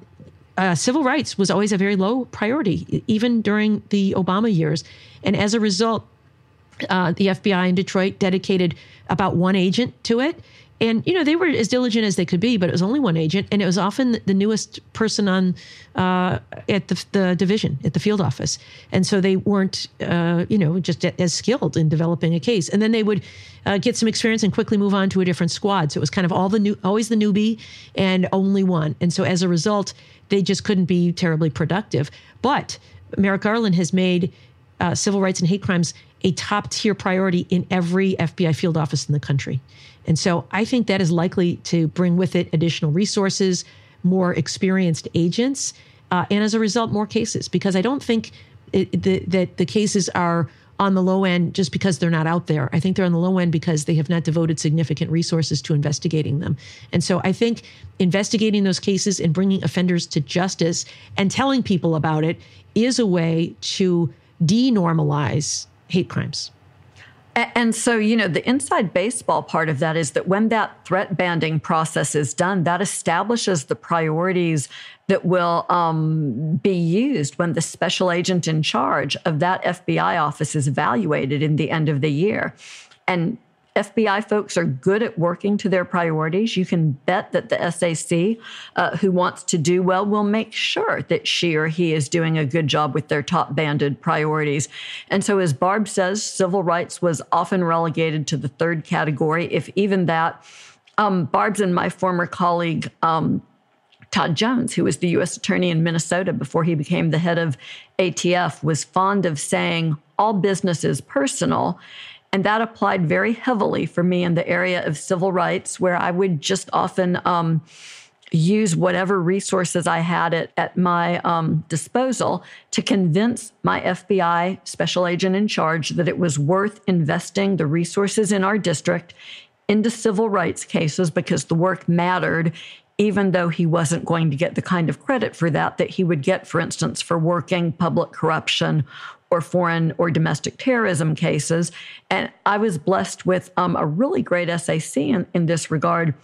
uh, civil rights was always a very low priority, even during the Obama years. And as a result, uh, the FBI in Detroit dedicated about one agent to it and you know they were as diligent as they could be, but it was only one agent, and it was often the newest person on uh, at the, the, division at the field office, and so they weren't uh, you know just as skilled in developing a case. And then they would uh, get some experience and quickly move on to a different squad. So it was kind of all the new, always the newbie, and only one. And so as a result, they just couldn't be terribly productive. But Merrick Garland has made uh, civil rights and hate crimes a top tier priority in every FBI field office in the country. And so I think that is likely to bring with it additional resources, more experienced agents, uh, and as a result, more cases. Because I don't think it, the, that the cases are on the low end just because they're not out there. I think they're on the low end because they have not devoted significant resources to investigating them. And so I think investigating those cases and bringing offenders to justice and telling people about it is a way to denormalize hate crimes. And so, you know, the inside baseball part of that is that when that threat banding process is done, that establishes the priorities that will um, be used when the special agent in charge of that FBI office is evaluated in the end of the year. And FBI folks are good at working to their priorities. You can bet that the SAC, uh, who wants to do well, will make sure that she or he is doing a good job with their top banded priorities. And so, as Barb says, civil rights was often relegated to the third category, if even that. Um, Barb's and my former colleague, um, Todd Jones, who was the U.S. Attorney in Minnesota before he became the head of ATF, was fond of saying, all business is personal. And that applied very heavily for me in the area of civil rights, where I would just often um, use whatever resources I had at, at my um, disposal to convince my FBI special agent in charge that it was worth investing the resources in our district into civil rights cases because the work mattered even though he wasn't going to get the kind of credit for that that he would get, for instance, for working public corruption or foreign or domestic terrorism cases. And I was blessed with um, a really great SAC in, in this regard.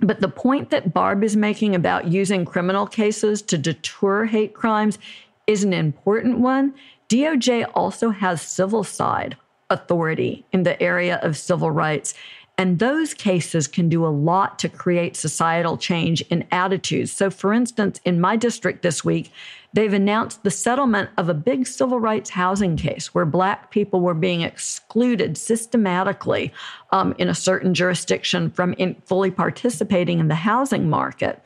But the point that Barb is making about using criminal cases to deter hate crimes is an important one. DOJ also has civil side authority in the area of civil rights. And those cases can do a lot to create societal change in attitudes. So, for instance, in my district this week, they've announced the settlement of a big civil rights housing case where Black people were being excluded systematically um, in a certain jurisdiction from fully participating in the housing market.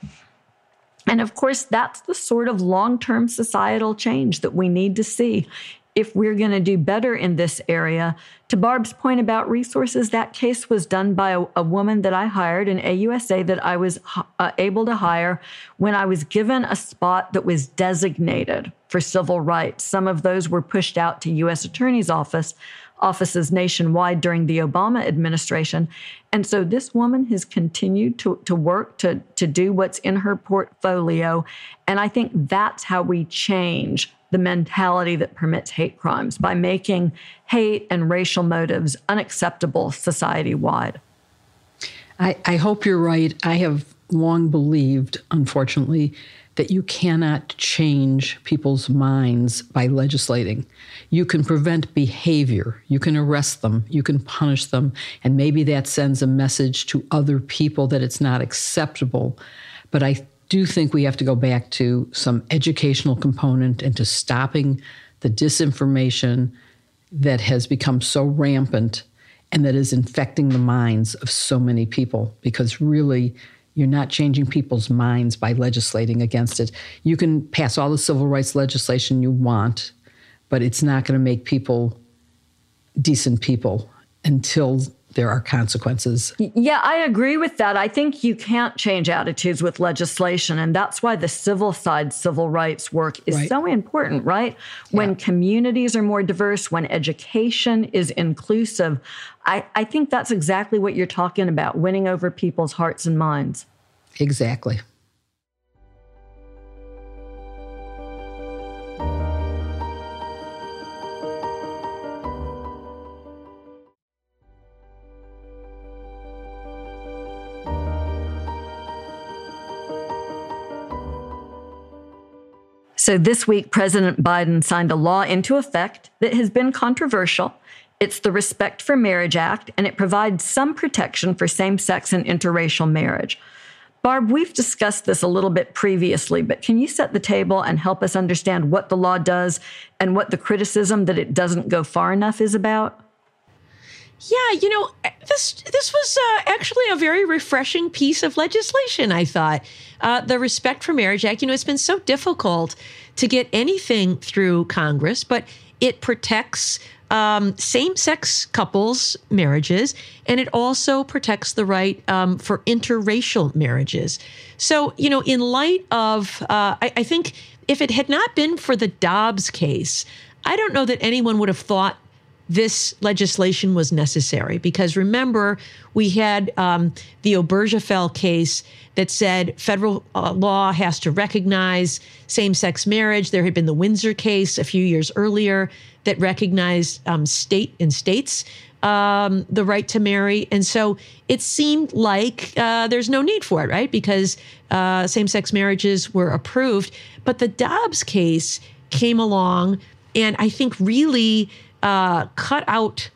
And of course, that's the sort of long term societal change that we need to see if we're going to do better in this area. To Barb's point about resources, that case was done by a, a woman that I hired, an AUSA that I was uh, able to hire when I was given a spot that was designated for civil rights. Some of those were pushed out to U.S. Attorney's Office offices nationwide during the Obama administration. And so this woman has continued to, to work to, to do what's in her portfolio. And I think that's how we change the mentality that permits hate crimes by making hate and racial motives unacceptable society wide. I, I hope you're right. I have long believed, unfortunately, that you cannot change people's minds by legislating. You can prevent behavior, you can arrest them, you can punish them, and maybe that sends a message to other people that it's not acceptable. But I do think we have to go back to some educational component and to stopping the disinformation that has become so rampant and that is infecting the minds of so many people because really you're not changing people's minds by legislating against it. You can pass all the civil rights legislation you want, but it's not going to make people decent people until there are consequences. Yeah, I agree with that. I think you can't change attitudes with legislation. And that's why the civil side civil rights work is right. so important, right? When yeah. communities are more diverse, when education is inclusive, I, I think that's exactly what you're talking about winning over people's hearts and minds. Exactly. So this week, President Biden signed a law into effect that has been controversial. It's the Respect for Marriage Act, and it provides some protection for same sex and interracial marriage. Barb, we've discussed this a little bit previously, but can you set the table and help us understand what the law does and what the criticism that it doesn't go far enough is about? Yeah, you know, this this was uh, actually a very refreshing piece of legislation. I thought uh, the Respect for Marriage Act. You know, it's been so difficult to get anything through Congress, but it protects um, same sex couples marriages, and it also protects the right um, for interracial marriages. So, you know, in light of, uh, I, I think if it had not been for the Dobbs case, I don't know that anyone would have thought this legislation was necessary because remember, we had um, the Obergefell case that said federal uh, law has to recognize same sex marriage. There had been the Windsor case a few years earlier that recognized um, state in states um, the right to marry. And so it seemed like uh, there's no need for it, right? Because uh, same sex marriages were approved. But the Dobbs case came along and I think really uh, cut out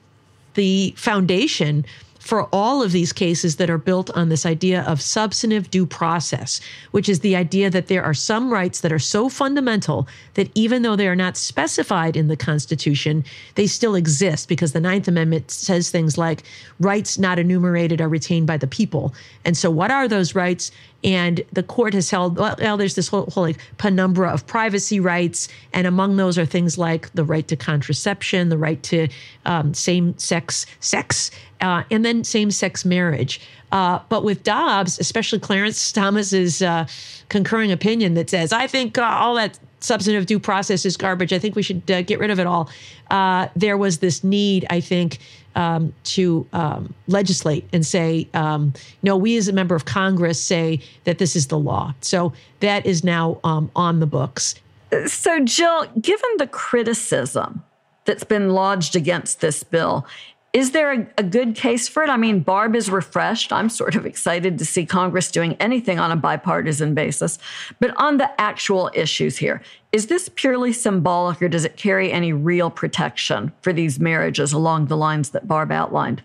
the foundation for all of these cases that are built on this idea of substantive due process, which is the idea that there are some rights that are so fundamental that even though they are not specified in the Constitution, they still exist because the Ninth Amendment says things like rights not enumerated are retained by the people. And so, what are those rights? And the court has held, well, there's this whole, whole like penumbra of privacy rights. And among those are things like the right to contraception, the right to um, same sex sex, uh, and then same sex marriage. Uh, but with Dobbs, especially Clarence Thomas's uh, concurring opinion that says, I think uh, all that substantive due process is garbage. I think we should uh, get rid of it all. Uh, there was this need, I think, um, to um, legislate and say, um, no, we as a member of Congress say that this is the law. So that is now um, on the books. So, Jill, given the criticism that's been lodged against this bill, is there a, a, good case for it? I mean, Barb is refreshed. I'm sort of excited to see Congress doing anything on a bipartisan basis. But on the actual issues here, is this purely symbolic or does it carry any real protection for these marriages along the lines that Barb outlined?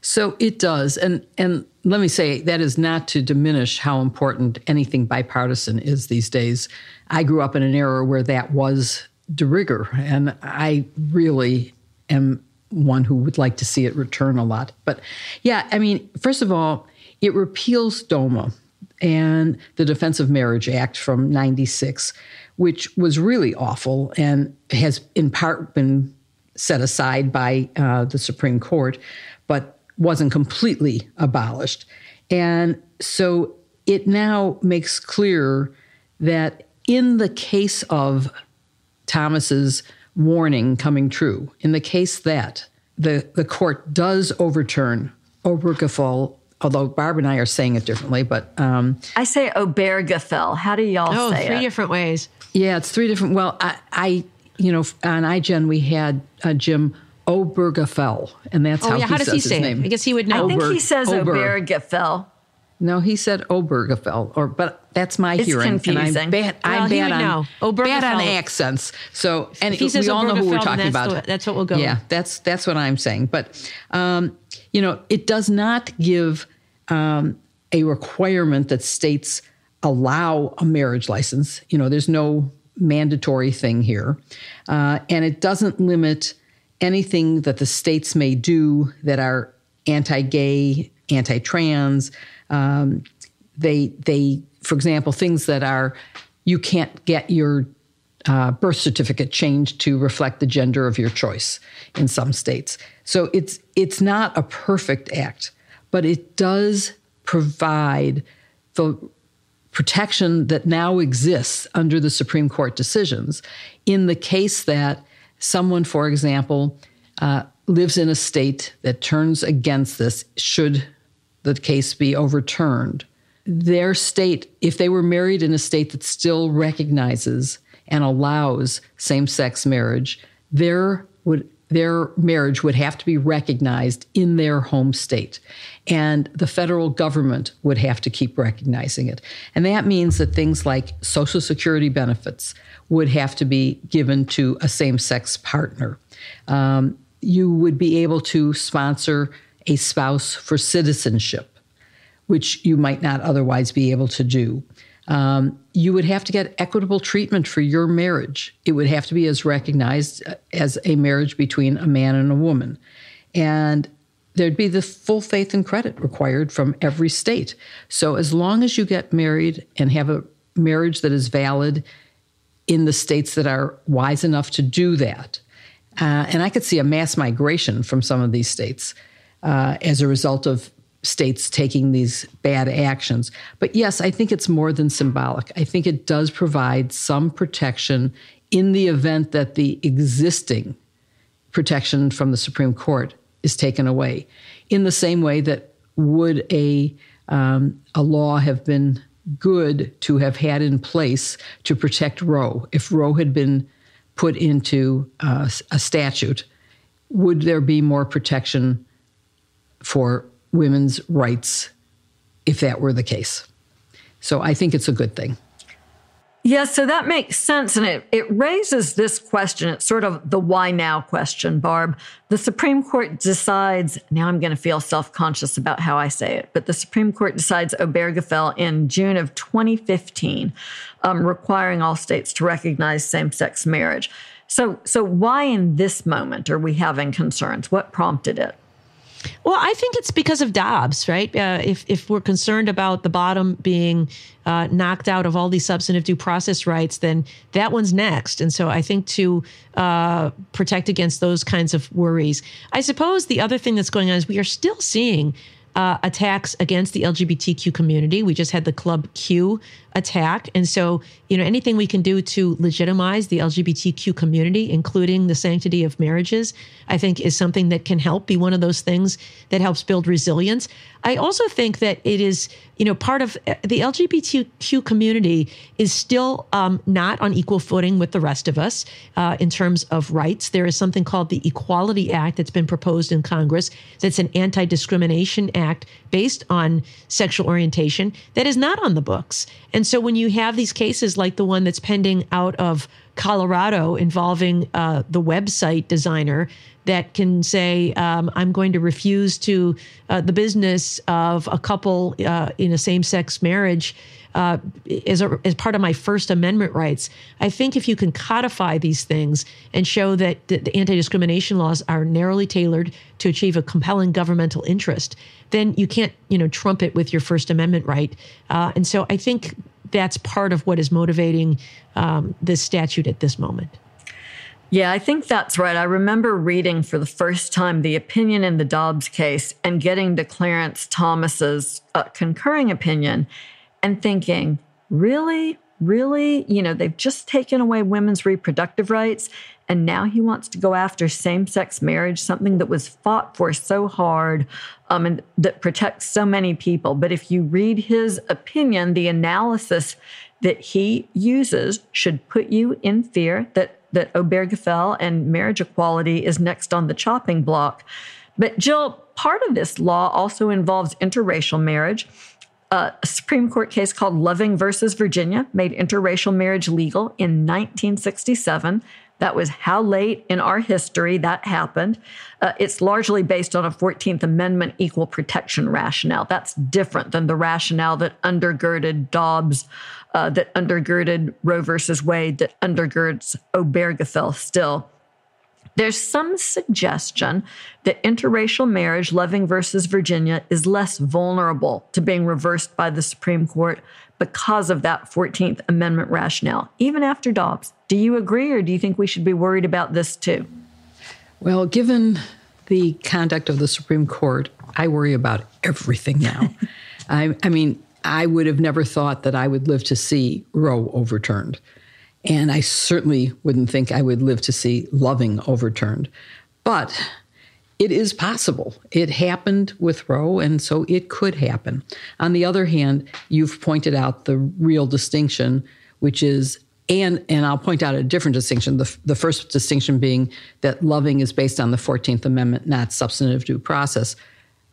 So it does. And and let me say that is not to diminish how important anything bipartisan is these days. I grew up in an era where that was de rigueur, and I really am one who would like to see it return a lot. But yeah, I mean, first of all, it repeals DOMA and the Defense of Marriage Act from 96, which was really awful and has in part been set aside by uh, the Supreme Court, but wasn't completely abolished. And so it now makes clear that in the case of Thomas's warning coming true, in the case that the, the court does overturn Obergefell, although Barb and I are saying it differently, but um, I say Obergefell. How do y'all oh, say three it? different ways. Yeah, it's three different. Well, I, I you know, on iGen we had uh, Jim Obergefell, and that's oh, how yeah. he how does says he say his it? name. I guess he would know. I think Ober- he says Ober. Obergefell. No, he said Obergefell, or but that's my It's hearing, confusing. and I'm bad. Well, I'm bad on know. bad on accents. So, and he says we all know who we're talking that's about. the- that's what we'll go Yeah, with. that's that's what I'm saying. But um, you know, it does not give um, a requirement that states allow a marriage license. You know, there's no mandatory thing here, uh, and it doesn't limit anything that the states may do that are anti-gay, anti-trans. Um, they they, for example, things that are you can't get your uh, birth certificate changed to reflect the gender of your choice in some states. So it's it's not a perfect act, but it does provide the protection that now exists under the Supreme Court decisions in the case that someone, for example, uh, lives in a state that turns against this, should the case be overturned. Their state, if they were married in a state that still recognizes and allows same sex marriage, their would their marriage would have to be recognized in their home state. And the federal government would have to keep recognizing it. And that means that things like Social Security benefits would have to be given to a same sex partner. Um, you would be able to sponsor a spouse for citizenship, which you might not otherwise be able to do. Um, you would have to get equitable treatment for your marriage. It would have to be as recognized as a marriage between a man and a woman. And there'd be the full faith and credit required from every state. So as long as you get married and have a marriage that is valid in the states that are wise enough to do that. Uh, and I could see a mass migration from some of these states uh, as a result of states taking these bad actions. But yes, I think it's more than symbolic. I think it does provide some protection in the event that the existing protection from the Supreme Court is taken away. In the same way that would a um, a law have been good to have had in place to protect Roe if Roe had been put into uh, a statute? Would there be more protection for women's rights if that were the case? So I think it's a good thing. Yeah, so that makes sense. And it, it raises this question. It's sort of the why now question, Barb. The Supreme Court decides, now I'm going to feel self conscious about how I say it, but the Supreme Court decides Obergefell in June of 2015, um, requiring all states to recognize same sex marriage. So, so why in this moment are we having concerns? What prompted it? Well, I think it's because of Dobbs, right? Uh, if if we're concerned about the bottom being uh, knocked out of all these substantive due process rights, then that one's next. And so I think to uh, protect against those kinds of worries, I suppose the other thing that's going on is we are still seeing uh, attacks against the LGBTQ community. We just had the Club Q attack. And so, you know, anything we can do to legitimize the LGBTQ community, including the sanctity of marriages, I think is something that can help be one of those things that helps build resilience. I also think that it is, you know, part of uh, the LGBTQ community is still um, not on equal footing with the rest of us uh, in terms of rights. There is something called the Equality Act that's been proposed in Congress that's an anti discrimination act based on sexual orientation that is not on the books. And so when you have these cases like the one that's pending out of Colorado involving uh, the website designer that can say, um, I'm going to refuse to uh, the business of a couple uh, in a same sex marriage uh, as, a, as part of my First Amendment rights. I think if you can codify these things and show that the, the anti discrimination laws are narrowly tailored to achieve a compelling governmental interest, then you can't, you know, trump it with your First Amendment right. Uh, and so I think that's part of what is motivating um, this statute at this moment. Yeah, I think that's right. I remember reading for the first time the opinion in the Dobbs case and getting to Clarence Thomas's uh, concurring opinion and thinking, really? Really? You know, they've just taken away women's reproductive rights and now he wants to go after same sex marriage, something that was fought for so hard um, and that protects so many people. But if you read his opinion, the analysis that he uses should put you in fear that, that Obergefell and marriage equality is next on the chopping block. But Jill, part of this law also involves interracial marriage. A Supreme Court case called Loving versus Virginia made interracial marriage legal in 1967. That was how late in our history that happened. Uh, it's largely based on a 14th Amendment equal protection rationale. That's different than the rationale that undergirded Dobbs, uh, that undergirded Roe versus Wade, that undergirds Obergefell still. There's some suggestion that interracial marriage, Loving versus Virginia, is less vulnerable to being reversed by the Supreme Court because of that 14th Amendment rationale, even after Dobbs. Do you agree, or do you think we should be worried about this too? Well, given the conduct of the Supreme Court, I worry about everything now. [LAUGHS] I, I mean, I would have never thought that I would live to see Roe overturned. And I certainly wouldn't think I would live to see Loving overturned. But it is possible. It happened with Roe, and so it could happen. On the other hand, you've pointed out the real distinction, which is, and and I'll point out a different distinction. The, the first distinction being that loving is based on the 14th Amendment, not substantive due process,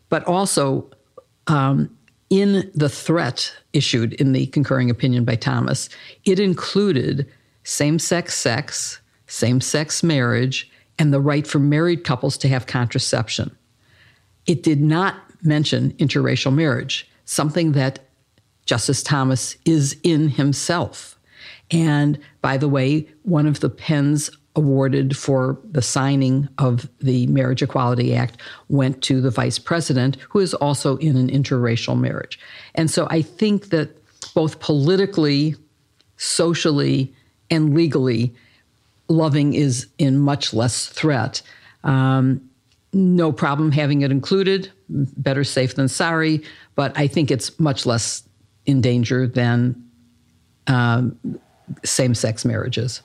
but also um, in the threat issued in the concurring opinion by Thomas, it included same sex sex, same sex marriage, and the right for married couples to have contraception. It did not mention interracial marriage, something that Justice Thomas is in himself. And by the way, one of the pens awarded for the signing of the Marriage Equality Act went to the vice president, who is also in an interracial marriage. And so I think that both politically, socially, and legally, loving is in much less threat. Um, no problem having it included. Better safe than sorry, but I think it's much less in danger than um, same sex marriages.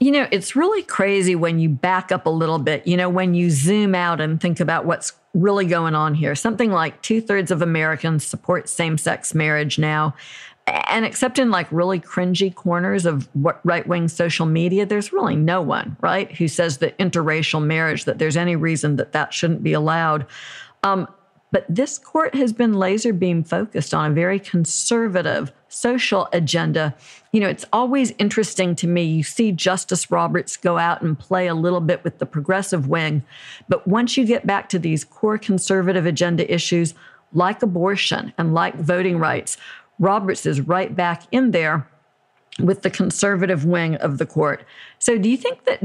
You know, it's really crazy when you back up a little bit, you know, when you zoom out and think about what's really going on here. Something like two thirds of Americans support same sex marriage now. And except in like really cringy corners of right wing social media, there's really no one, right, who says that interracial marriage, that there's any reason that that shouldn't be allowed. Um, but this court has been laser beam focused on a very conservative social agenda. You know, it's always interesting to me. You see Justice Roberts go out and play a little bit with the progressive wing. But once you get back to these core conservative agenda issues like abortion and like voting rights, Roberts is right back in there with the conservative wing of the court. So do you think that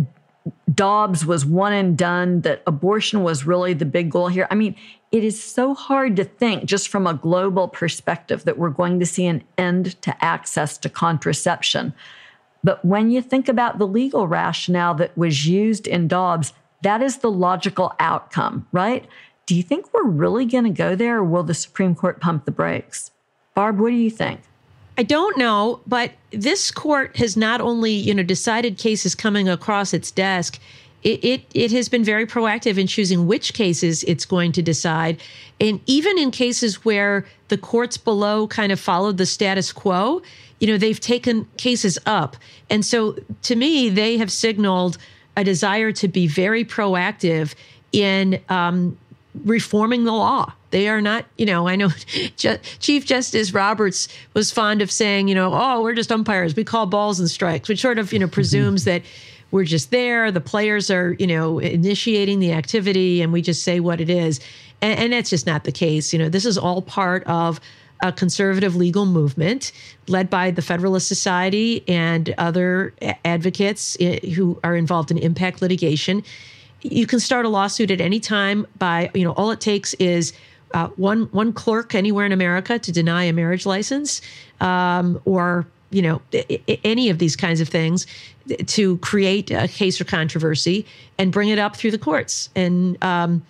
Dobbs was one and done, that abortion was really the big goal here? I mean, it is so hard to think just from a global perspective that we're going to see an end to access to contraception. But when you think about the legal rationale that was used in Dobbs, that is the logical outcome, right? Do you think we're really going to go there or will the Supreme Court pump the brakes? Barb, what do you think? I don't know, but this court has not only, you know, decided cases coming across its desk, it, it, it has been very proactive in choosing which cases it's going to decide. And even in cases where the courts below kind of followed the status quo, you know, they've taken cases up. And so to me, they have signaled a desire to be very proactive in um, reforming the law. They are not, you know, I know [LAUGHS] Chief Justice Roberts was fond of saying, you know, oh, we're just umpires. We call balls and strikes, which sort of, you know, presumes that we're just there. The players are, you know, initiating the activity and we just say what it is. And, and that's just not the case. You know, this is all part of a conservative legal movement led by the Federalist Society and other advocates eh, who are involved in impact litigation. You can start a lawsuit at any time by, you know, all it takes is uh, one one clerk anywhere in America to deny a marriage license, um, or you know any of these kinds of things to create a case or controversy and bring it up through the courts. And um,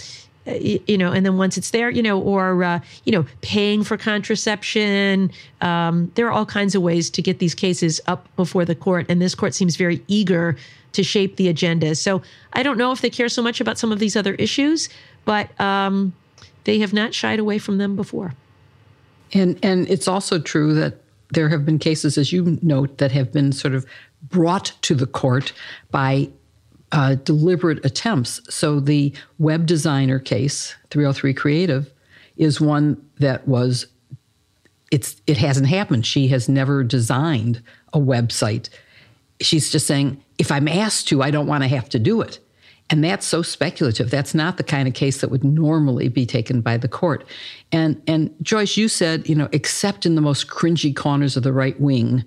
you know and then once it's there you know or uh, you know paying for contraception um, there are all kinds of ways to get these cases up before the court. And this court seems very eager to shape the agenda so i don't know if they care so much about some of these other issues but um, they have not shied away from them before and and it's also true that there have been cases, as you note, that have been sort of brought to the court by uh, deliberate attempts. So the web designer case, 303 Creative, is one that was it's it hasn't happened. She has never designed a website. She's just saying, if I'm asked to, I don't want to have to do it. And that's so speculative. That's not the kind of case that would normally be taken by the court. And and Joyce, you said, you know, except in the most cringy corners of the right wing.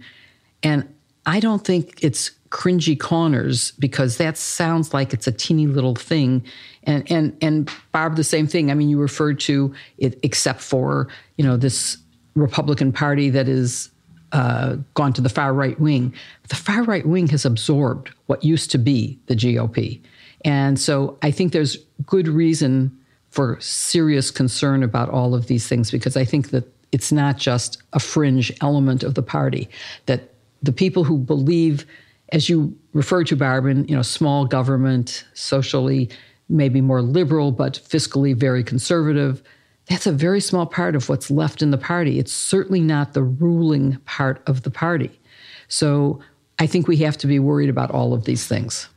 And I don't think it's cringy corners because that sounds like it's a teeny little thing. And and and Barb, the same thing. I mean, you referred to it except for, you know, this Republican Party that is uh, gone to the far right wing. The far right wing has absorbed what used to be the GOP. And so I think there's good reason for serious concern about all of these things because I think that it's not just a fringe element of the party, that the people who believe, as you refer to, Barbara, you know, small government, socially maybe more liberal, but fiscally very conservative, that's a very small part of what's left in the party. It's certainly not the ruling part of the party. So I think we have to be worried about all of these things.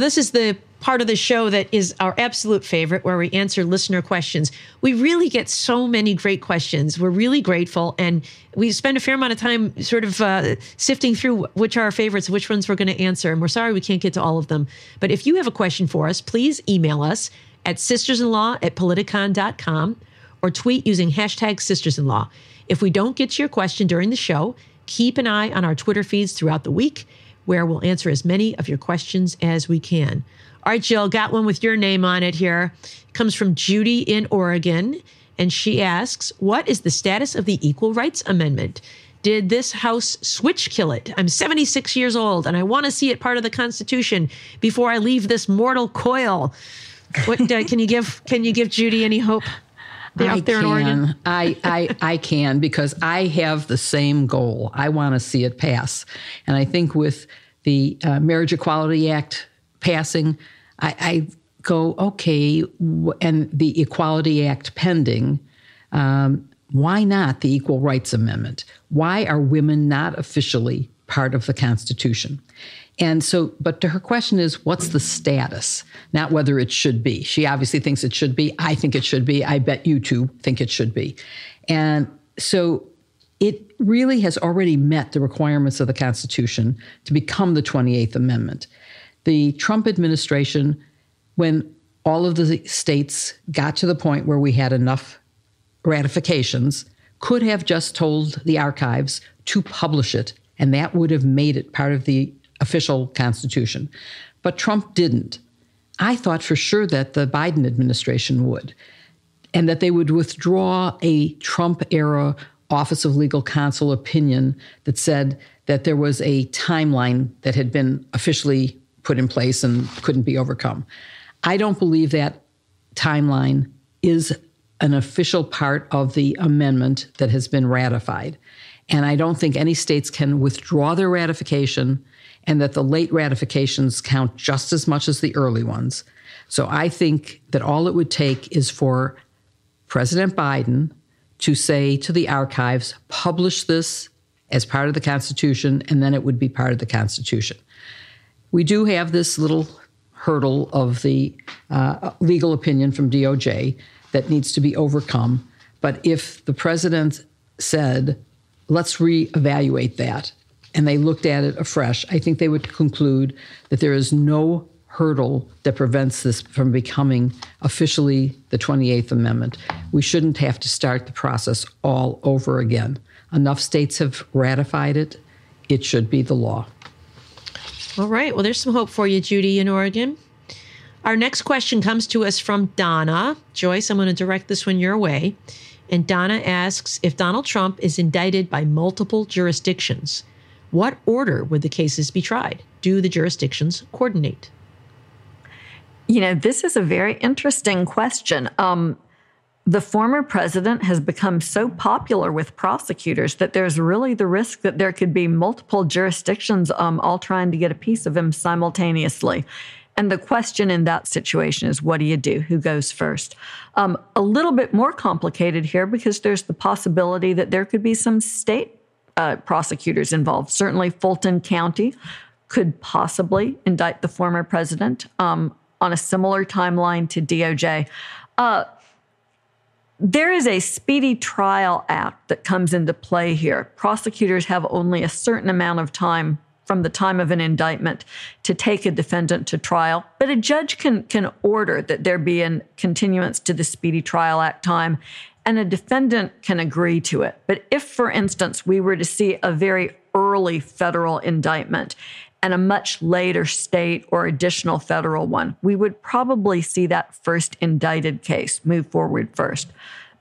Well, this is the part of the show that is our absolute favorite, where we answer listener questions. We really get so many great questions. We're really grateful. And we spend a fair amount of time sort of uh, sifting through which are our favorites, which ones we're going to answer. And we're sorry we can't get to all of them. But if you have a question for us, please email us at sistersinlaw at politicon.com or tweet using hashtag sistersinlaw. If we don't get to your question during the show, keep an eye on our Twitter feeds throughout the week, where we'll answer as many of your questions as we can. All right, Jill, got one with your name on it here. It comes from Judy in Oregon, and she asks, What is the status of the Equal Rights Amendment? Did this House switch kill it? I'm 76 years old and I want to see it part of the Constitution before I leave this mortal coil. What uh, can you give? Can you give Judy any hope? I out there can. in Oregon? I, I, I can because I have the same goal. I want to see it pass. And I think with the uh, Marriage Equality Act passing, I, I, go, okay, and the Equality Act pending, um, why not the Equal Rights Amendment? Why are women not officially part of the Constitution? And so, but to her question is, what's the status? Not whether it should be. She obviously thinks it should be. I think it should be. I bet you two think it should be. And so it really has already met the requirements of the Constitution to become the 28th Amendment. The Trump administration, when all of the states got to the point where we had enough ratifications, could have just told the archives to publish it, and that would have made it part of the official Constitution. But Trump didn't. I thought for sure that the Biden administration would, and that they would withdraw a Trump era Office of Legal Counsel opinion that said that there was a timeline that had been officially put in place and couldn't be overcome. I don't believe that timeline is an official part of the amendment that has been ratified. And I don't think any states can withdraw their ratification and that the late ratifications count just as much as the early ones. So I think that all it would take is for President Biden to say to the archives, publish this as part of the Constitution, and then it would be part of the Constitution. We do have this little hurdle of the uh, legal opinion from DOJ that needs to be overcome. But if the president said, let's reevaluate that, and they looked at it afresh, I think they would conclude that there is no hurdle that prevents this from becoming officially the 28th Amendment. We shouldn't have to start the process all over again. Enough states have ratified it, it should be the law. All right. Well, there's some hope for you, Judy, in Oregon. Our next question comes to us from Donna. Joyce, I'm going to direct this one your way. And Donna asks if Donald Trump is indicted by multiple jurisdictions, what order would the cases be tried? Do the jurisdictions coordinate? You know, this is a very interesting question. Um, the former president has become so popular with prosecutors that there's really the risk that there could be multiple jurisdictions um, all trying to get a piece of him simultaneously. And the question in that situation is what do you do? Who goes first? Um, a little bit more complicated here because there's the possibility that there could be some state uh, prosecutors involved. Certainly, Fulton County could possibly indict the former president um, on a similar timeline to DOJ. Uh, there is a speedy trial act that comes into play here. Prosecutors have only a certain amount of time from the time of an indictment to take a defendant to trial, but a judge can can order that there be a continuance to the Speedy Trial Act time and a defendant can agree to it. But if for instance we were to see a very early federal indictment and a much later state or additional federal one, we would probably see that first indicted case move forward first.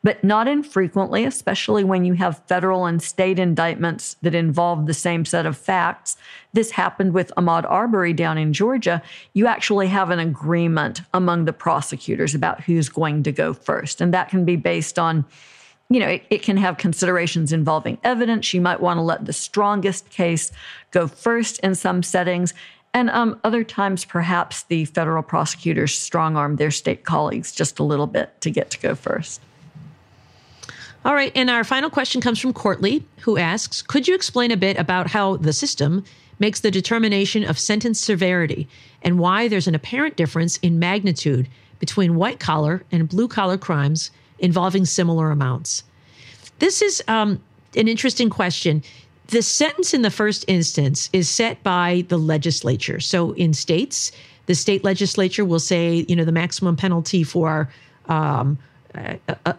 But not infrequently, especially when you have federal and state indictments that involve the same set of facts. This happened with Ahmaud Arbery down in Georgia. You actually have an agreement among the prosecutors about who's going to go first. And that can be based on you know, it, it, can have considerations involving evidence. You might want to let the strongest case go first in some settings. And um, other times, perhaps the federal prosecutors strong arm their state colleagues just a little bit to get to go first. All right. And our final question comes from Courtly, who asks Could you explain a bit about how the system makes the determination of sentence severity and why there's an apparent difference in magnitude between white collar and blue collar crimes involving similar amounts? This is um, an interesting question. The sentence in the first instance is set by the legislature. So in states, the state legislature will say, you know, the maximum penalty for um,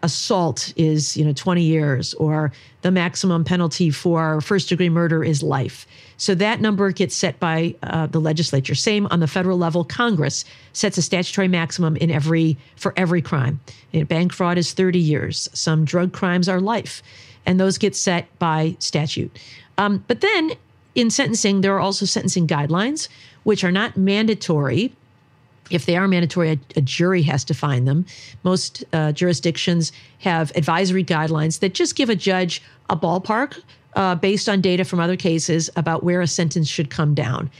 assault is you know 20 years or the maximum penalty for first degree murder is life. So that number gets set by uh, the legislature. Same on the federal level congress sets a statutory maximum in every for every crime. You know, bank fraud is 30 years. Some drug crimes are life. And those get set by statute. Um, but then in sentencing there are also sentencing guidelines which are not mandatory if they are mandatory, a, a, jury has to find them. Most uh, jurisdictions have advisory guidelines that just give a judge a ballpark uh, based on data from other cases about where a sentence should come down.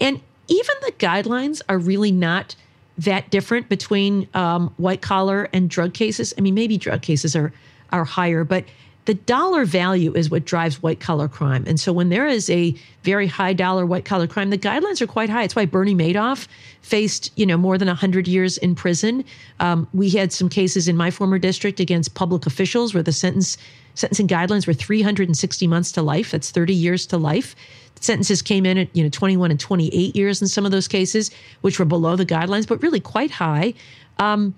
And even the guidelines are really not that different between um, white collar and drug cases. I mean, maybe drug cases are are higher, but the dollar value is what drives white collar crime. And so when there is a very high dollar white collar crime, the guidelines are quite high. It's why Bernie Madoff faced, you know, more than 100 years in prison. Um, we had some cases in my former district against public officials where the sentence sentencing guidelines were 360 months to life. That's 30 years to life. Sentences came in at, you know, 21 and 28 years in some of those cases, which were below the guidelines, but really quite high. Um,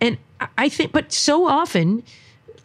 and I think, but so often,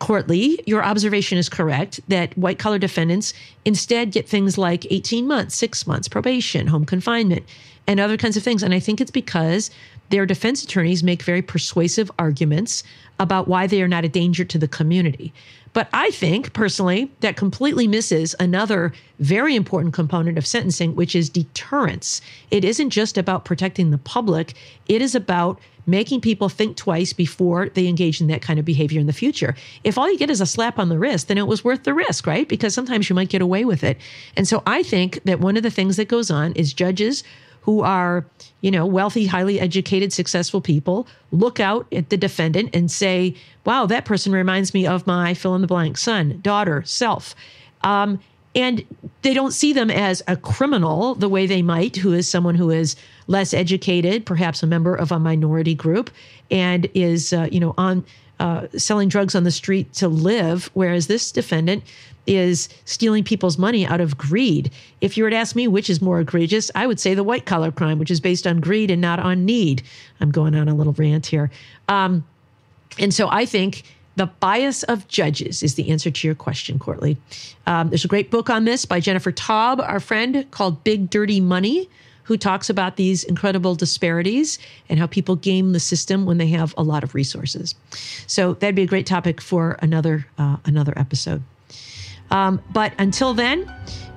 Courtly, your observation is correct that white collar defendants instead get things like 18 months, six months, probation, home confinement, and other kinds of things. And I think it's because their defense attorneys make very persuasive arguments about why they are not a danger to the community. But I think personally that completely misses another very important component of sentencing, which is deterrence. It isn't just about protecting the public, it is about making people think twice before they engage in that kind of behavior in the future. If all you get is a slap on the wrist, then it was worth the risk, right? Because sometimes you might get away with it. And so I think that one of the things that goes on is judges who are, you know, wealthy, highly educated, successful people look out at the defendant and say, wow, that person reminds me of my fill in the blank son, daughter, self. Um, and they don't see them as a criminal the way they might, who is someone who is less educated, perhaps a member of a minority group, and is, uh, you know, on uh, selling drugs on the street to live. Whereas this defendant is stealing people's money out of greed. If you were to ask me which is more egregious, I would say the white collar crime, which is based on greed and not on need. I'm going on a little rant here. Um, and so I think the bias of judges is the answer to your question, Courtly. Um, there's a great book on this by Jennifer Taub, our friend, called Big Dirty Money, who talks about these incredible disparities and how people game the system when they have a lot of resources. So that'd be a great topic for another uh, another episode. Um, but until then,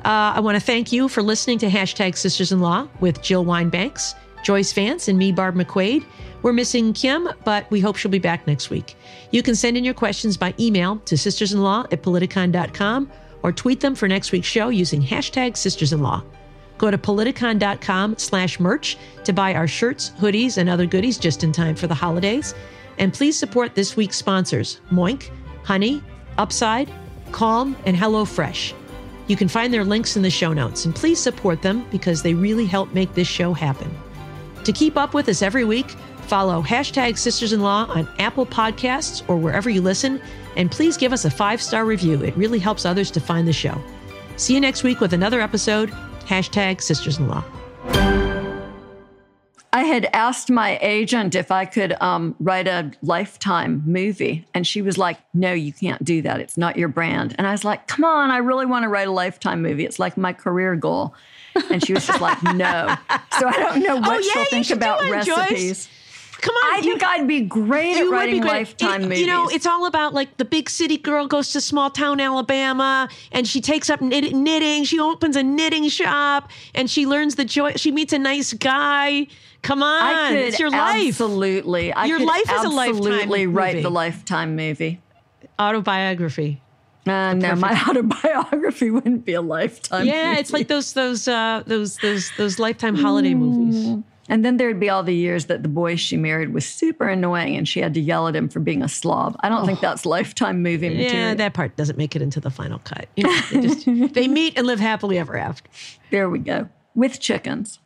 uh, I want to thank you for listening to hashtag Sisters in Law with Jill Wine-Banks, Joyce Vance, and me, Barb McQuade. We're missing Kim, but we hope she'll be back next week. You can send in your questions by email to sistersinlaw at politicon.com or tweet them for next week's show using hashtag sistersinlaw. Go to politicon.com slash merch to buy our shirts, hoodies, and other goodies just in time for the holidays. And please support this week's sponsors, Moink, Honey, Upside, Calm, and HelloFresh. You can find their links in the show notes, and please support them because they really help make this show happen. To keep up with us every week, follow hashtag Sisters in Law on Apple Podcasts or wherever you listen, and please give us a five star review. It really helps others to find the show. See you next week with another episode. Hashtag Sisters in Law. I had asked my agent if I could um, write a lifetime movie. And she was like, no, you can't do that. It's not your brand. And I was like, come on, I really want to write a lifetime movie. It's like my career goal. And she was just like, no. So I don't know [LAUGHS] oh, what oh, yeah, she'll think about recipes. Joyce. Come on. I think I'd be great at writing great. lifetime it, movies. You know, it's all about like the big city girl goes to small town Alabama and she takes up knit- knitting. She opens a knitting shop and she learns the joy. She meets a nice guy. Come on, it's your life. Absolutely, I your life is a lifetime. Absolutely, write movie. the lifetime movie. Autobiography. Uh, no, my [LAUGHS] autobiography wouldn't be a lifetime. Yeah, movie. it's like those those uh, those those those lifetime holiday mm. movies. And then there'd be all the years that the boy she married was super annoying and she had to yell at him for being a slob. I don't oh. think that's lifetime movie material. Yeah, that part doesn't make it into the final cut. You know, they, just, they [LAUGHS] meet and live happily ever after. There we go. With chickens.